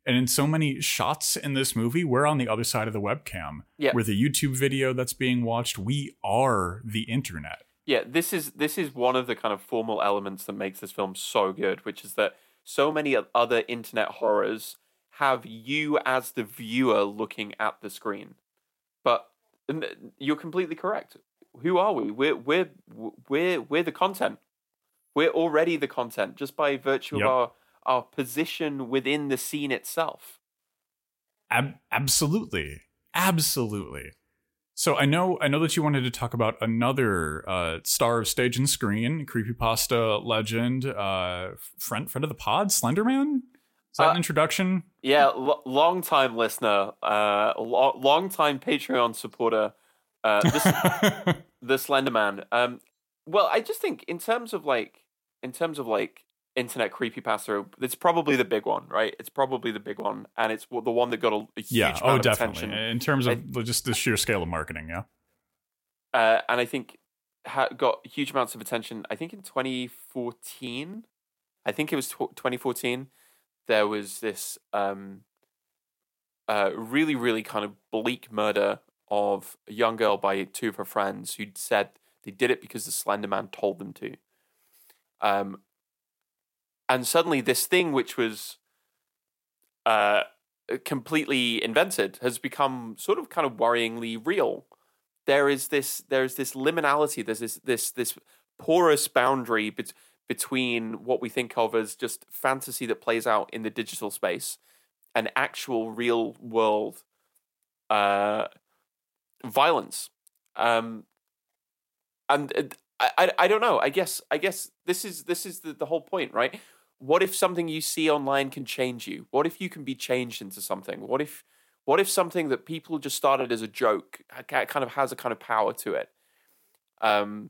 And in so many shots in this movie, we're on the other side of the webcam. Yeah. We're the YouTube video that's being watched. We are the internet. Yeah, this is this is one of the kind of formal elements that makes this film so good, which is that so many other internet horrors have you as the viewer looking at the screen. But you're completely correct. Who are we? We're we're we're we're the content. We're already the content just by virtue Yep. of our our position within the scene itself. Ab- absolutely, absolutely. So I know I know that you wanted to talk about another uh, star of stage and screen, creepypasta legend, uh, friend friend of the pod, Slenderman. Is that Uh, an introduction? Yeah, l- long time listener, uh, lo- long time Patreon supporter. Uh, this, the Slender Man. Um, well, I just think in terms of like, in terms of like internet creepypasta, it's probably the big one, right? It's probably the big one, and it's the one that got a, a huge yeah. amount Oh, of definitely. attention. In terms of just the sheer scale of marketing, yeah. uh, and I think ha- got huge amounts of attention. I think in 2014, I think it was tw- 2014, there was this um, uh, really, really kind of bleak murder of a young girl by two of her friends who'd said they did it because the Slender Man told them to. Um, and suddenly, this thing which was uh, completely invented has become sort of kind of worryingly real there is this there is this liminality there's this this this porous boundary bet- between what we think of as just fantasy that plays out in the digital space and actual real world uh violence. Um and uh, I, I i don't know. I guess i guess this is this is the, the whole point right? What if something you see online can change you? What if you can be changed into something? What if what if something that people just started as a joke kind of has a kind of power to it? Um,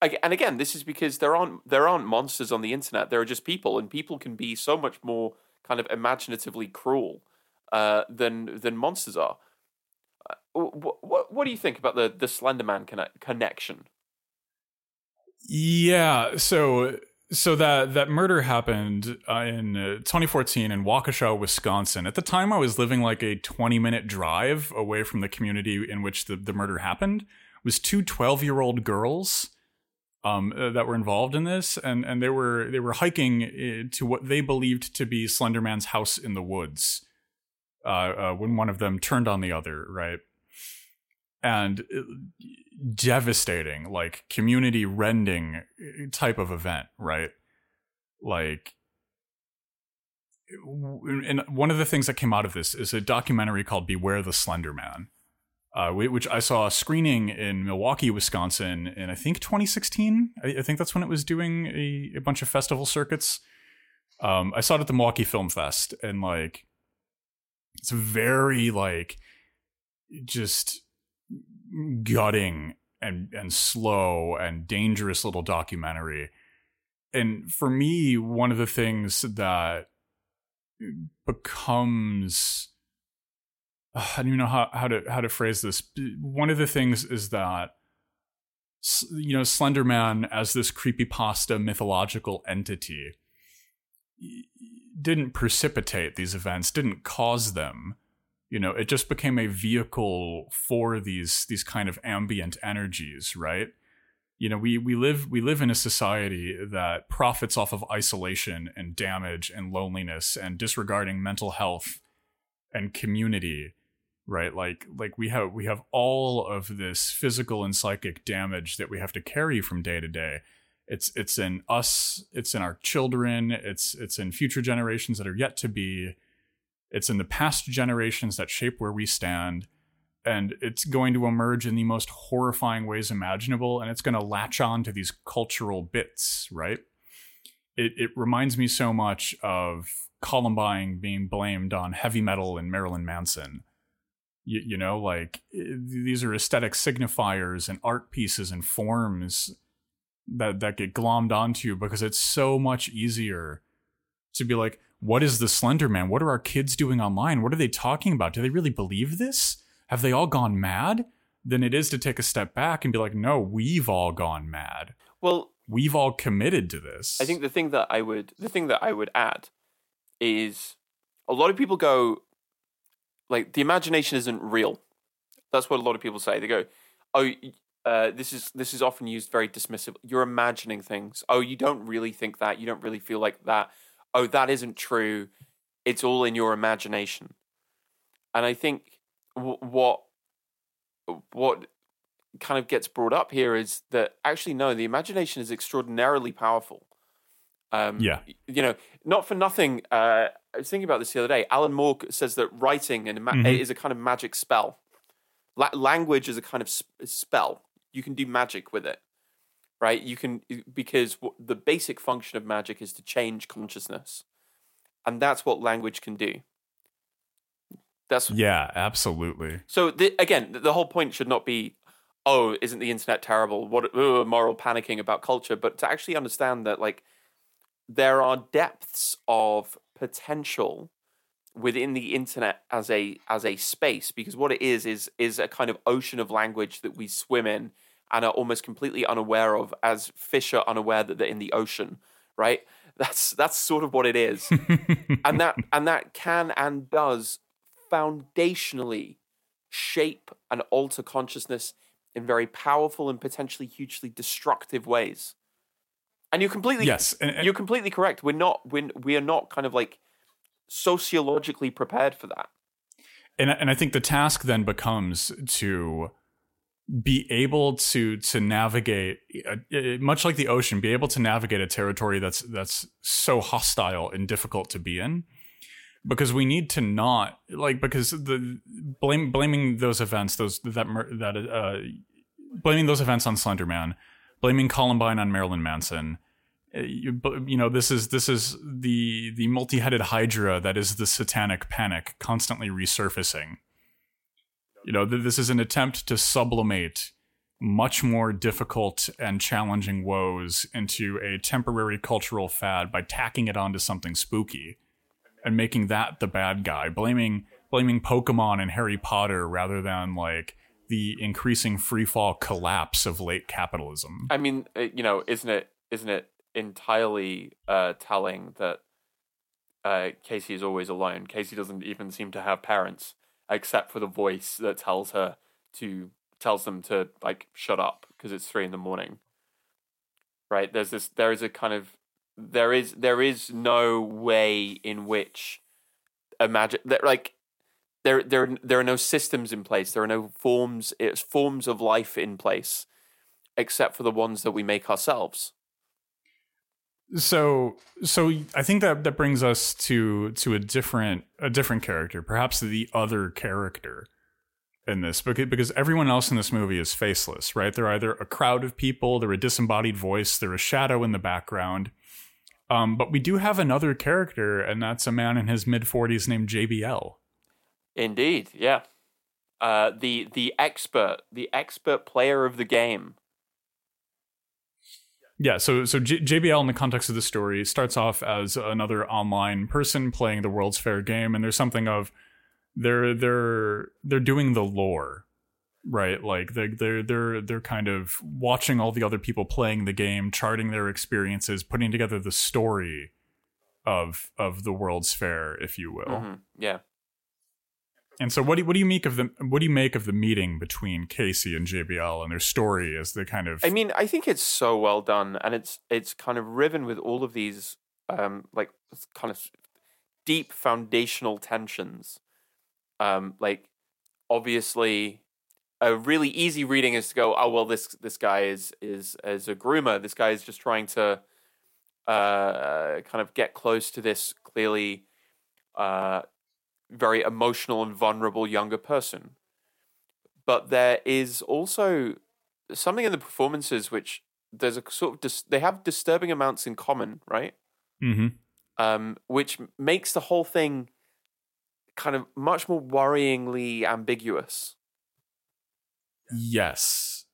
and again, this is because there aren't there aren't monsters on the internet. There are just people, and people can be so much more kind of imaginatively cruel uh, than than monsters are. Uh, what, what what do you think about the the Slenderman conne- connection? Yeah, so so that that murder happened uh, in uh, 2014 in Waukesha, Wisconsin. At the time, I was living like a 20 minute drive away from the community in which the, the murder happened. It was two 12 year old girls um, uh, that were involved in this, and and they were they were hiking uh, to what they believed to be Slenderman's house in the woods. Uh, uh, when one of them turned on the other, right? and devastating, like community rending type of event, right? Like, and one of the things that came out of this is a documentary called "Beware the Slender Man," uh, which I saw a screening in Milwaukee, Wisconsin, in I think 2016. I, I think that's when it was doing a, a bunch of festival circuits. Um, I saw it at the Milwaukee Film Fest, and like, it's very like just gutting and and slow and dangerous little documentary. And for me, one of the things that becomes I don't even know how, how to how to phrase this. One of the things is that you know Slenderman as this creepypasta mythological entity didn't precipitate these events, didn't cause them. You know it just became a vehicle for these these kind of ambient energies right? You know we we live we live in a society that profits off of isolation and damage and loneliness and disregarding mental health and community right like like we have we have all of this physical and psychic damage that we have to carry from day to day it's it's in us it's in our children it's it's in future generations that are yet to be it's in the past generations that shape where we stand. And it's going to emerge in the most horrifying ways imaginable. And it's going to latch on to these cultural bits, right? It, it reminds me so much of Columbine being blamed on heavy metal and Marilyn Manson. You, you know, like eh, these are aesthetic signifiers and art pieces and forms that that get glommed onto you because it's so much easier to be like, what is the Slender Man? What are our kids doing online? What are they talking about? Do they really believe this? Have they all gone mad? Than it is to take a step back and be like, no, we've all gone mad. Well, We've all committed to this. I think the thing that I would the thing that I would add is a lot of people go like the imagination isn't real. That's what a lot of people say. They go, "Oh, uh, this is this is often used very dismissive. You're imagining things. Oh, you don't really think that. You don't really feel like that. Oh, that isn't true. It's all in your imagination." And I think w- what what kind of gets brought up here is that actually no, the imagination is extraordinarily powerful. Um, Yeah. you know, not for nothing. Uh, I was thinking about this the other day. Alan Moore says that writing and ma- Mhm. is a kind of magic spell. La- language is a kind of sp- spell. You can do magic with it, right? You can because w- the basic function of magic is to change consciousness, and that's what language can do. That's yeah, absolutely. so the, again, the whole point should not be, oh, isn't the internet terrible? What ugh, moral panicking about culture? But to actually understand that, like, there are depths of potential within the internet as a as a space because what it is is is a kind of ocean of language that we swim in and are almost completely unaware of as fish are unaware that they're in the ocean right that's that's sort of what it is and that and that can and does foundationally shape and alter consciousness in very powerful and potentially hugely destructive ways. And you're completely yes, and, and- you're completely correct. We're not we we are not kind of like sociologically prepared for that. and and I think the task then becomes to be able to to navigate uh, uh, much like the ocean be able to navigate a territory that's that's so hostile and difficult to be in because we need to not like because the blame blaming those events those that that uh blaming those events on Slenderman blaming Columbine on Marilyn Manson. Uh, you, know this is this is the the multi-headed hydra that is the satanic panic constantly resurfacing. You know th- this is an attempt to sublimate much more difficult and challenging woes into a temporary cultural fad by tacking it onto something spooky and making that the bad guy blaming blaming pokemon and harry potter rather than like the increasing freefall collapse of late capitalism I mean, uh, you know, isn't it isn't it entirely uh, telling that uh, Casey is always alone? Casey doesn't even seem to have parents, except for the voice that tells her to tells them to like shut up because it's three in the morning. Right? There's this. There is a kind of there is there is no way in which imagine that like there there there are no systems in place. There are no forms. It's forms of life in place except for the ones that we make ourselves. so so i think that that brings us to to a different a different character perhaps the other character in this because because everyone else in this movie is faceless right they're either a crowd of people they're a disembodied voice they're a shadow in the background um, but we do have another character and that's a man in his mid 40s named jbl Indeed, yeah. Uh, the the expert, the expert player of the game. Yeah, so so J- JBL in the context of the story starts off as another online person playing the World's Fair game, and there's something of they're they're they're doing the lore, right? Like they're they're they're they're kind of watching all the other people playing the game, charting their experiences, putting together the story of of the World's Fair, if you will. Mhm, Yeah. And so, what do what do you make of the what do you make of the meeting between Casey and JBL and their story as the kind of I mean, I think it's so well done, and it's it's kind of riven with all of these um like kind of deep foundational tensions. Um, like obviously, a really easy reading is to go, oh well, this this guy is is is a groomer. This guy is just trying to uh kind of get close to this clearly uh very emotional and vulnerable younger person. But there is also something in the performances which there's a sort of dis- they have disturbing amounts in common, right? hmm um, which makes the whole thing kind of much more worryingly ambiguous. Yes.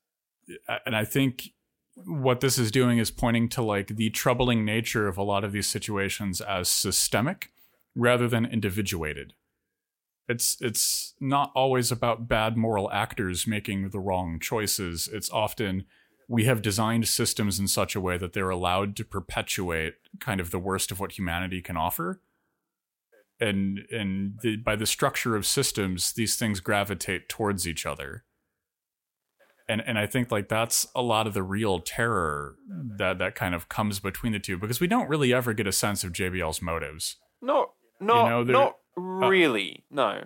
And I think what this is doing is pointing to like the troubling nature of a lot of these situations as systemic rather than individuated. It's it's not always about bad moral actors making the wrong choices. It's often we have designed systems in such a way that they're allowed to perpetuate kind of the worst of what humanity can offer. And and the, by the structure of systems, these things gravitate towards each other and and I think like that's a lot of the real terror that that kind of comes between the two because we don't really ever get a sense of JBL's motives. No, no, know, not Oh. really. no.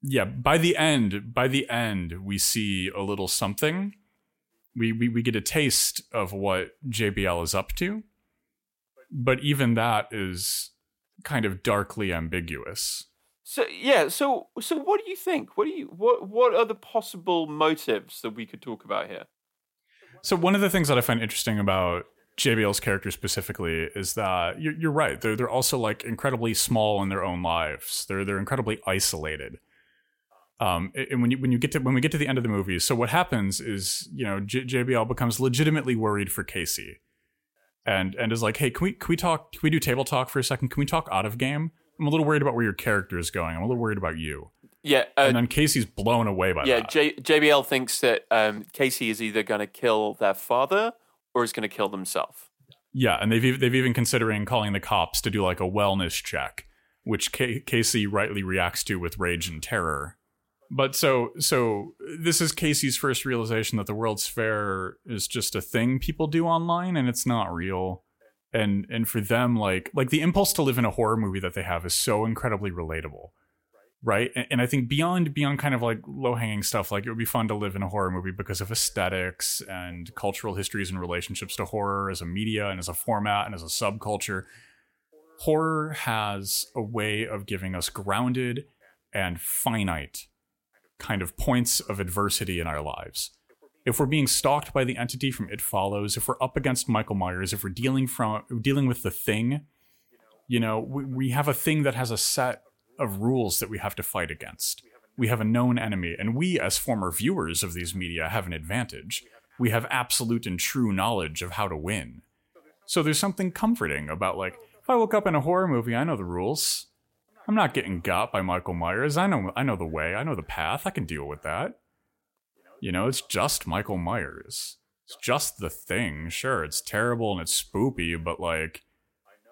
Yeah, by the end, by the end, we see a little something. We, we we get a taste of what JBL is up to, but even that is kind of darkly ambiguous. So yeah, so so what do you think? What do you what what are the possible motives that we could talk about here? So one of the things that I find interesting about JBL's character specifically is that you're, you're right. They're they're also like incredibly small in their own lives. They're they're incredibly isolated. Um, and when you when you get to when we get to the end of the movie, so what happens is you know J- JBL becomes legitimately worried for Casey, and and is like, hey, can we can we talk? Can we do table talk for a second? Can we talk out of game? I'm a little worried about where your character is going. I'm a little worried about you. Yeah, uh, and then Casey's blown away by yeah, that. J- JBL thinks that um, Casey is either going to kill their father or is going to kill themselves. Yeah, and they've they've even considering calling the cops to do like a wellness check, which K- Casey rightly reacts to with rage and terror. But so so this is Casey's first realization that the World's Fair is just a thing people do online and it's not real and and for them like like the impulse to live in a horror movie that they have is so incredibly relatable right? And, and i think beyond beyond kind of like low hanging stuff like it would be fun to live in a horror movie because of aesthetics and cultural histories and relationships to horror as a media and as a format and as a subculture. Horror has a way of giving us grounded and finite kind of points of adversity in our lives. If we're being stalked by the entity from It Follows, if we're up against Michael Myers, if we're dealing from dealing with the thing, you know, we, we have a thing that has a set of rules that we have to fight against. We have a known enemy, and we, as former viewers of these media, have an advantage. We have absolute and true knowledge of how to win. So there's something comforting about like, if I woke up in a horror movie, I know the rules. I'm not getting got by Michael Myers. I know I know the way. I know the path. I can deal with that. You know, it's just Michael Myers. It's just the thing. Sure, it's terrible and it's spoopy, but like,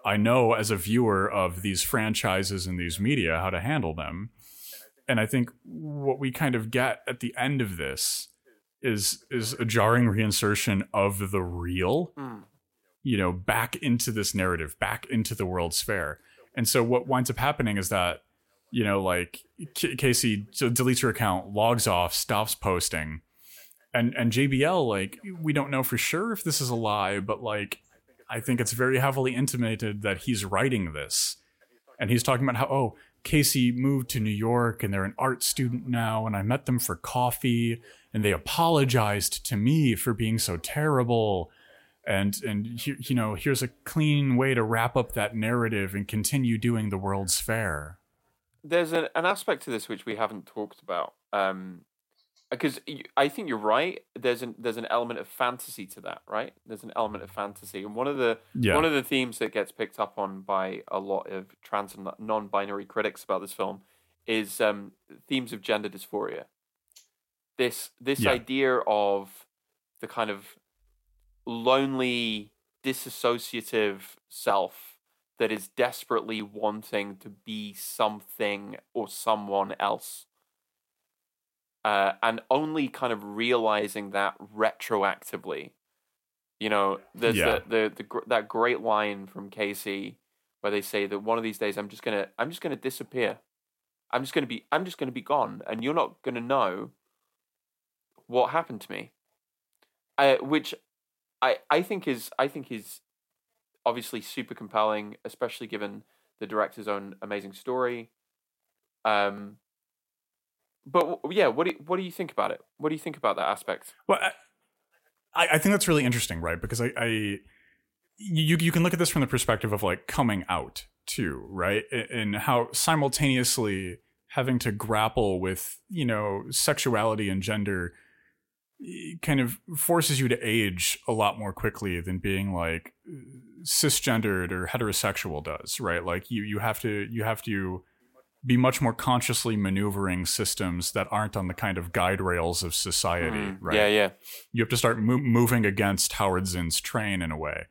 I know as a viewer of these franchises and these media how to handle them. And I think what we kind of get at the end of this is is a jarring reinsertion of the real, mm. you know, back into this narrative, back into the World's Fair. And so what winds up happening is that you know, like K- Casey deletes her account, logs off, stops posting, and and JBL like we don't know for sure if this is a lie, but like I think it's very heavily intimated that he's writing this, and he's talking about how oh Casey moved to New York and they're an art student now, and I met them for coffee, and they apologized to me for being so terrible. And and you know here's a clean way to wrap up that narrative and continue doing the World's Fair there's an, an aspect to this which we haven't talked about. Um, because I think you're right. There's an there's an element of fantasy to that, right? There's an element of fantasy, and one of the yeah. one of the themes that gets picked up on by a lot of trans and non-binary critics about this film is um, themes of gender dysphoria. This this yeah. idea of the kind of lonely, disassociative self that is desperately wanting to be something or someone else. Uh, and only kind of realizing that retroactively. You know, there's yeah. the, the, the that great line from Casey where they say that one of these days I'm just gonna I'm just gonna disappear. I'm just gonna be I'm just gonna be gone, and you're not gonna know what happened to me. Uh, which I I think is I think is obviously super compelling, especially given the director's own amazing story. Um, but yeah, what do you, what do you think about it? What do you think about that aspect? Well, I, I think that's really interesting, right? Because I, I you you can look at this from the perspective of like coming out, too, right? And how simultaneously having to grapple with, you know, sexuality and gender kind of forces you to age a lot more quickly than being like cisgendered or heterosexual does, right? Like you you have to you have to be much more consciously maneuvering systems that aren't on the kind of guide rails of society, mm, right? Yeah, yeah. You have to start mo- moving against Howard Zinn's train in a way.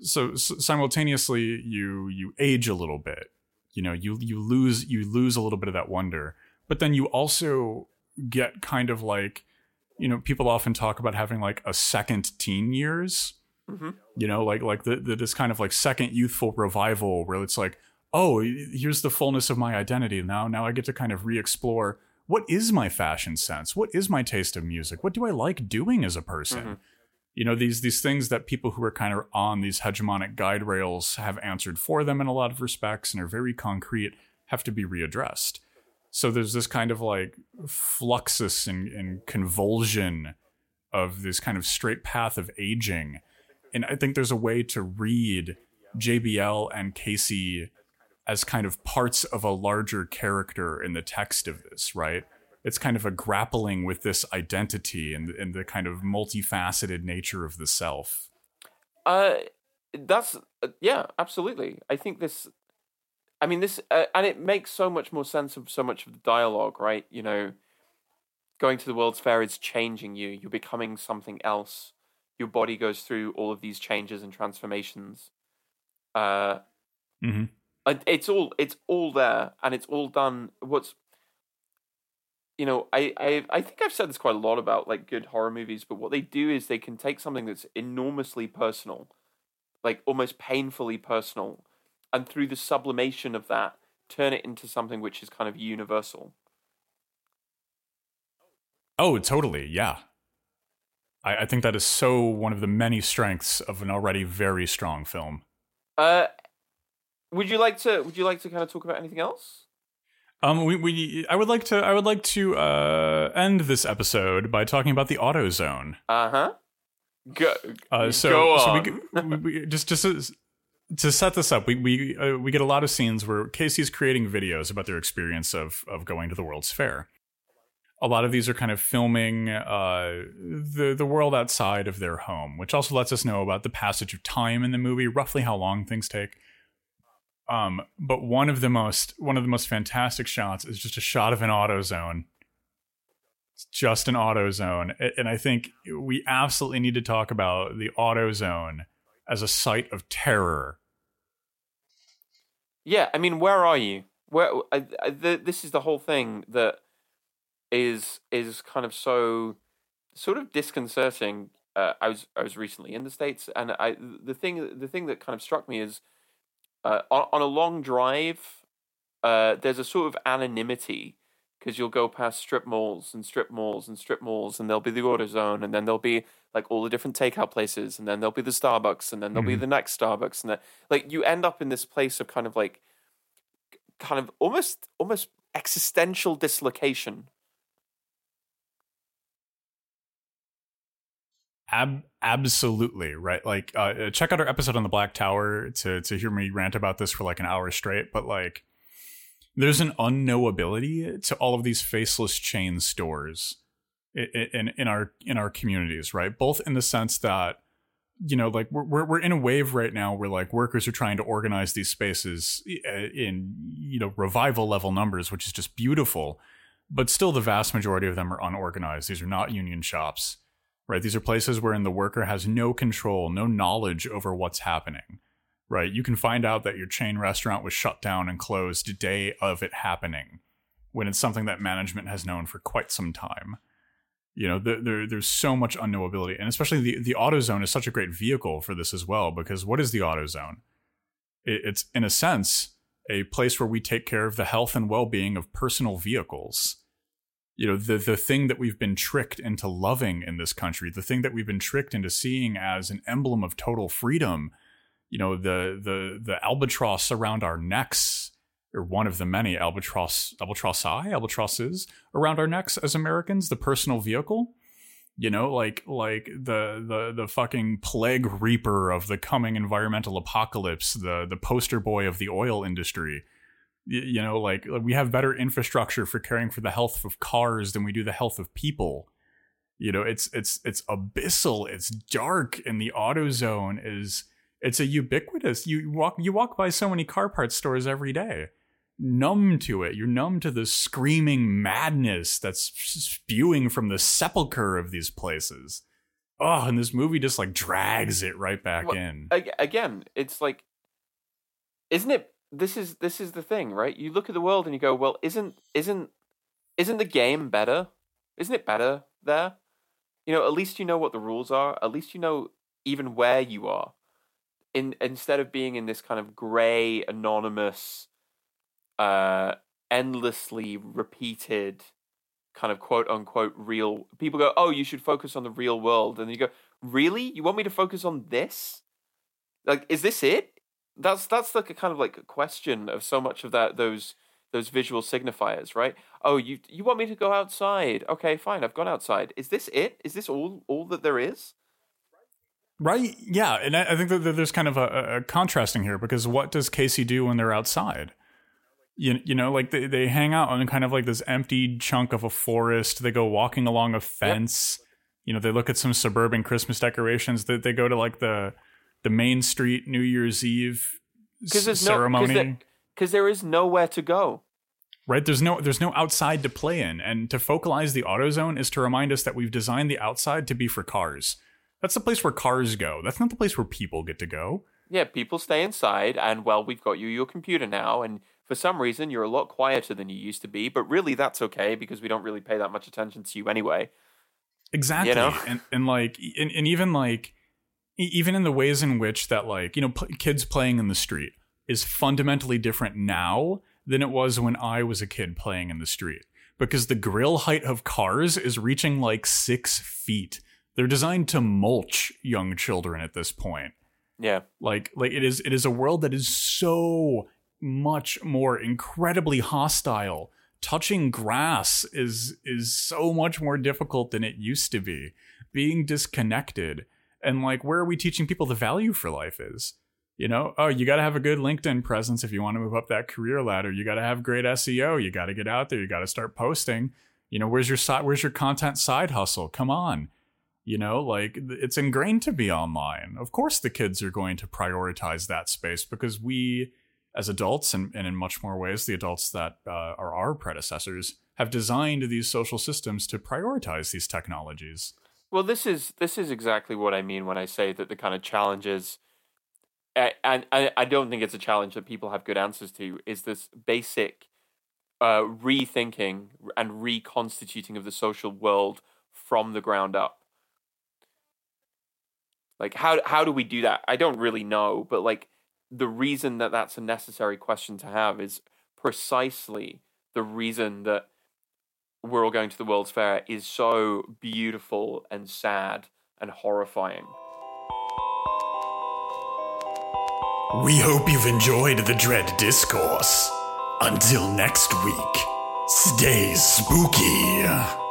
So, so simultaneously, you you age a little bit. You know, you you lose you lose a little bit of that wonder, but then you also get kind of like, you know, people often talk about having like a second teen years. Mm-hmm. You know, like like the, the this kind of like second youthful revival where it's like, oh, here's the fullness of my identity. Now. Now I get to kind of re-explore what is my fashion sense, what is my taste of music, what do I like doing as a person. Mm-hmm. You know these these things that people who are kind of on these hegemonic guide rails have answered for them in a lot of respects and are very concrete have to be readdressed. So there's this kind of like fluxus and, and convulsion of this kind of straight path of aging. And i think there's a way to read jbl and casey as kind of parts of a larger character in the text of this right it's kind of a grappling with this identity and, and the kind of multifaceted nature of the self. Uh, that's uh, yeah, absolutely. I think this. I mean, this, uh, and it makes so much more sense of so much of the dialogue, right? You know, going to the World's Fair is changing you. You're becoming something else. Your body goes through all of these changes and transformations. Uh, mm-hmm. It's all it's all there, and it's all done. What's you know, I, I I think I've said this quite a lot about like good horror movies, but what they do is they can take something that's enormously personal, like almost painfully personal, and through the sublimation of that, turn it into something which is kind of universal. Oh, totally, yeah. I, I think that is so one of the many strengths of an already very strong film. Uh, would you like to? Would you like to kind of talk about anything else? Um, we, we I would like to I would like to uh, end this episode by talking about the AutoZone. Uh huh. Go. Uh, so, go on. So we, we, we, just just to, to set this up, we we uh, we get a lot of scenes where Casey's creating videos about their experience of of going to the World's Fair. A lot of these are kind of filming uh, the the world outside of their home, which also lets us know about the passage of time in the movie, roughly how long things take. Um, but one of the most one of the most fantastic shots is just a shot of an AutoZone. It's just an AutoZone, and I think we absolutely need to talk about the AutoZone as a site of terror. Yeah, I mean, where are you? Where I, I, the, this is the whole thing that is is kind of so sort of disconcerting. Uh, I was I was recently in the states, and I the thing the thing that kind of struck me is uh, on, on a long drive, uh, there's a sort of anonymity because you'll go past strip malls and strip malls and strip malls, and there'll be the AutoZone, and then there'll be like all the different takeout places, and then there'll be the Starbucks, and then there'll mm-hmm. be the next Starbucks, and then like you end up in this place of kind of like, kind of almost almost existential dislocation Ab- absolutely right. Like, uh, check out our episode on the Black Tower to to hear me rant about this for like an hour straight. But like, there's an unknowability to all of these faceless chain stores in, in in our in our communities, right? Both in the sense that you know, like we're we're in a wave right now where like workers are trying to organize these spaces in you know revival level numbers, which is just beautiful. But still, the vast majority of them are unorganized. These are not union shops right? These are places wherein the worker has no control, no knowledge over what's happening, right? You can find out that your chain restaurant was shut down and closed day of it happening when it's something that management has known for quite some time. You know, there, there, there's so much unknowability, and especially the the AutoZone is such a great vehicle for this as well. Because what is the AutoZone? It, it's in a sense a place where we take care of the health and well being of personal vehicles you know the the thing that we've been tricked into loving in this country the thing that we've been tricked into seeing as an emblem of total freedom you know the the the albatross around our necks or one of the many albatross albatrossi albatrosses around our necks as Americans the personal vehicle You know, like like the the the fucking plague reaper of the coming environmental apocalypse, the the poster boy of the oil industry. You know, like we have better infrastructure for caring for the health of cars than we do the health of people. You know, it's it's it's abyssal, it's dark, and the AutoZone is it's a ubiquitous. You walk you walk by so many car parts stores every day numb to it. You're numb to the screaming madness that's spewing from the sepulcher of these places. Oh, and this movie just like drags it right back Well, in. Again, it's like, isn't it? This is this is the thing, right? You look at the world and you go, well, isn't isn't isn't the game better? Isn't it better there? You know, at least you know what the rules are. At least you know even where you are. In instead of being in this kind of gray, anonymous, uh, endlessly repeated kind of quote unquote real people go, Oh, you should focus on the real world. And you go, Really? You want me to focus on this? Like, is this it? That's that's like a kind of like a question of so much of that those those visual signifiers, right? Oh, you you want me to go outside? Okay, fine, I've gone outside. Is this it? Is this all all that there is? Right? Yeah, and I, I think that that there's kind of a, a- contrasting here because what does Casey do when they're outside? You, you know, like they, they hang out on kind of like this empty chunk of a forest. They go walking along a fence. You know, they look at some suburban Christmas decorations. They, they go to like the the main street New Year's Eve s- ceremony. no because because there is nowhere to go. right there's no there's no outside to play in and to focalize the auto zone is to remind us that we've designed the outside to be for cars that's the place where cars go that's not the place where people get to go Yeah, people stay inside, and well, we've got you your computer now, and for some reason you're a lot quieter than you used to be. But really, that's okay because we don't really pay that much attention to you anyway. exactly know? and and like and, and even like even in the ways in which that like you know p- kids playing in the street is fundamentally different now than it was when i was a kid playing in the street. Because the grill height of cars is reaching like six feet. They're designed to mulch young children at this point. Yeah, like like it is it is a world that is so much more incredibly hostile. Touching grass is is so much more difficult than it used to be. Being disconnected and like where are we teaching people the value for life is? You know oh you got to have a good linkedin presence if you want to move up that career ladder. You got to have great seo you got to get out there. You got to start posting. You know where's your side where's your content side hustle? Come on. You know, like it's ingrained to be online. Of course, the kids are going to prioritize that space because we, as adults, and, and in much more ways, the adults that uh, are our predecessors, have designed these social systems to prioritize these technologies. Well, this is this is exactly what I mean when I say that the kind of challenges, and I, I don't think it's a challenge that people have good answers to. Is this basic uh, rethinking and reconstituting of the social world from the ground up? Like how how do we do that? I don't really know, but like the reason that that's a necessary question to have is precisely the reason that we're all going to the World's Fair is so beautiful and sad and horrifying. We hope you've enjoyed the Dread Discourse. Until next week, stay spooky.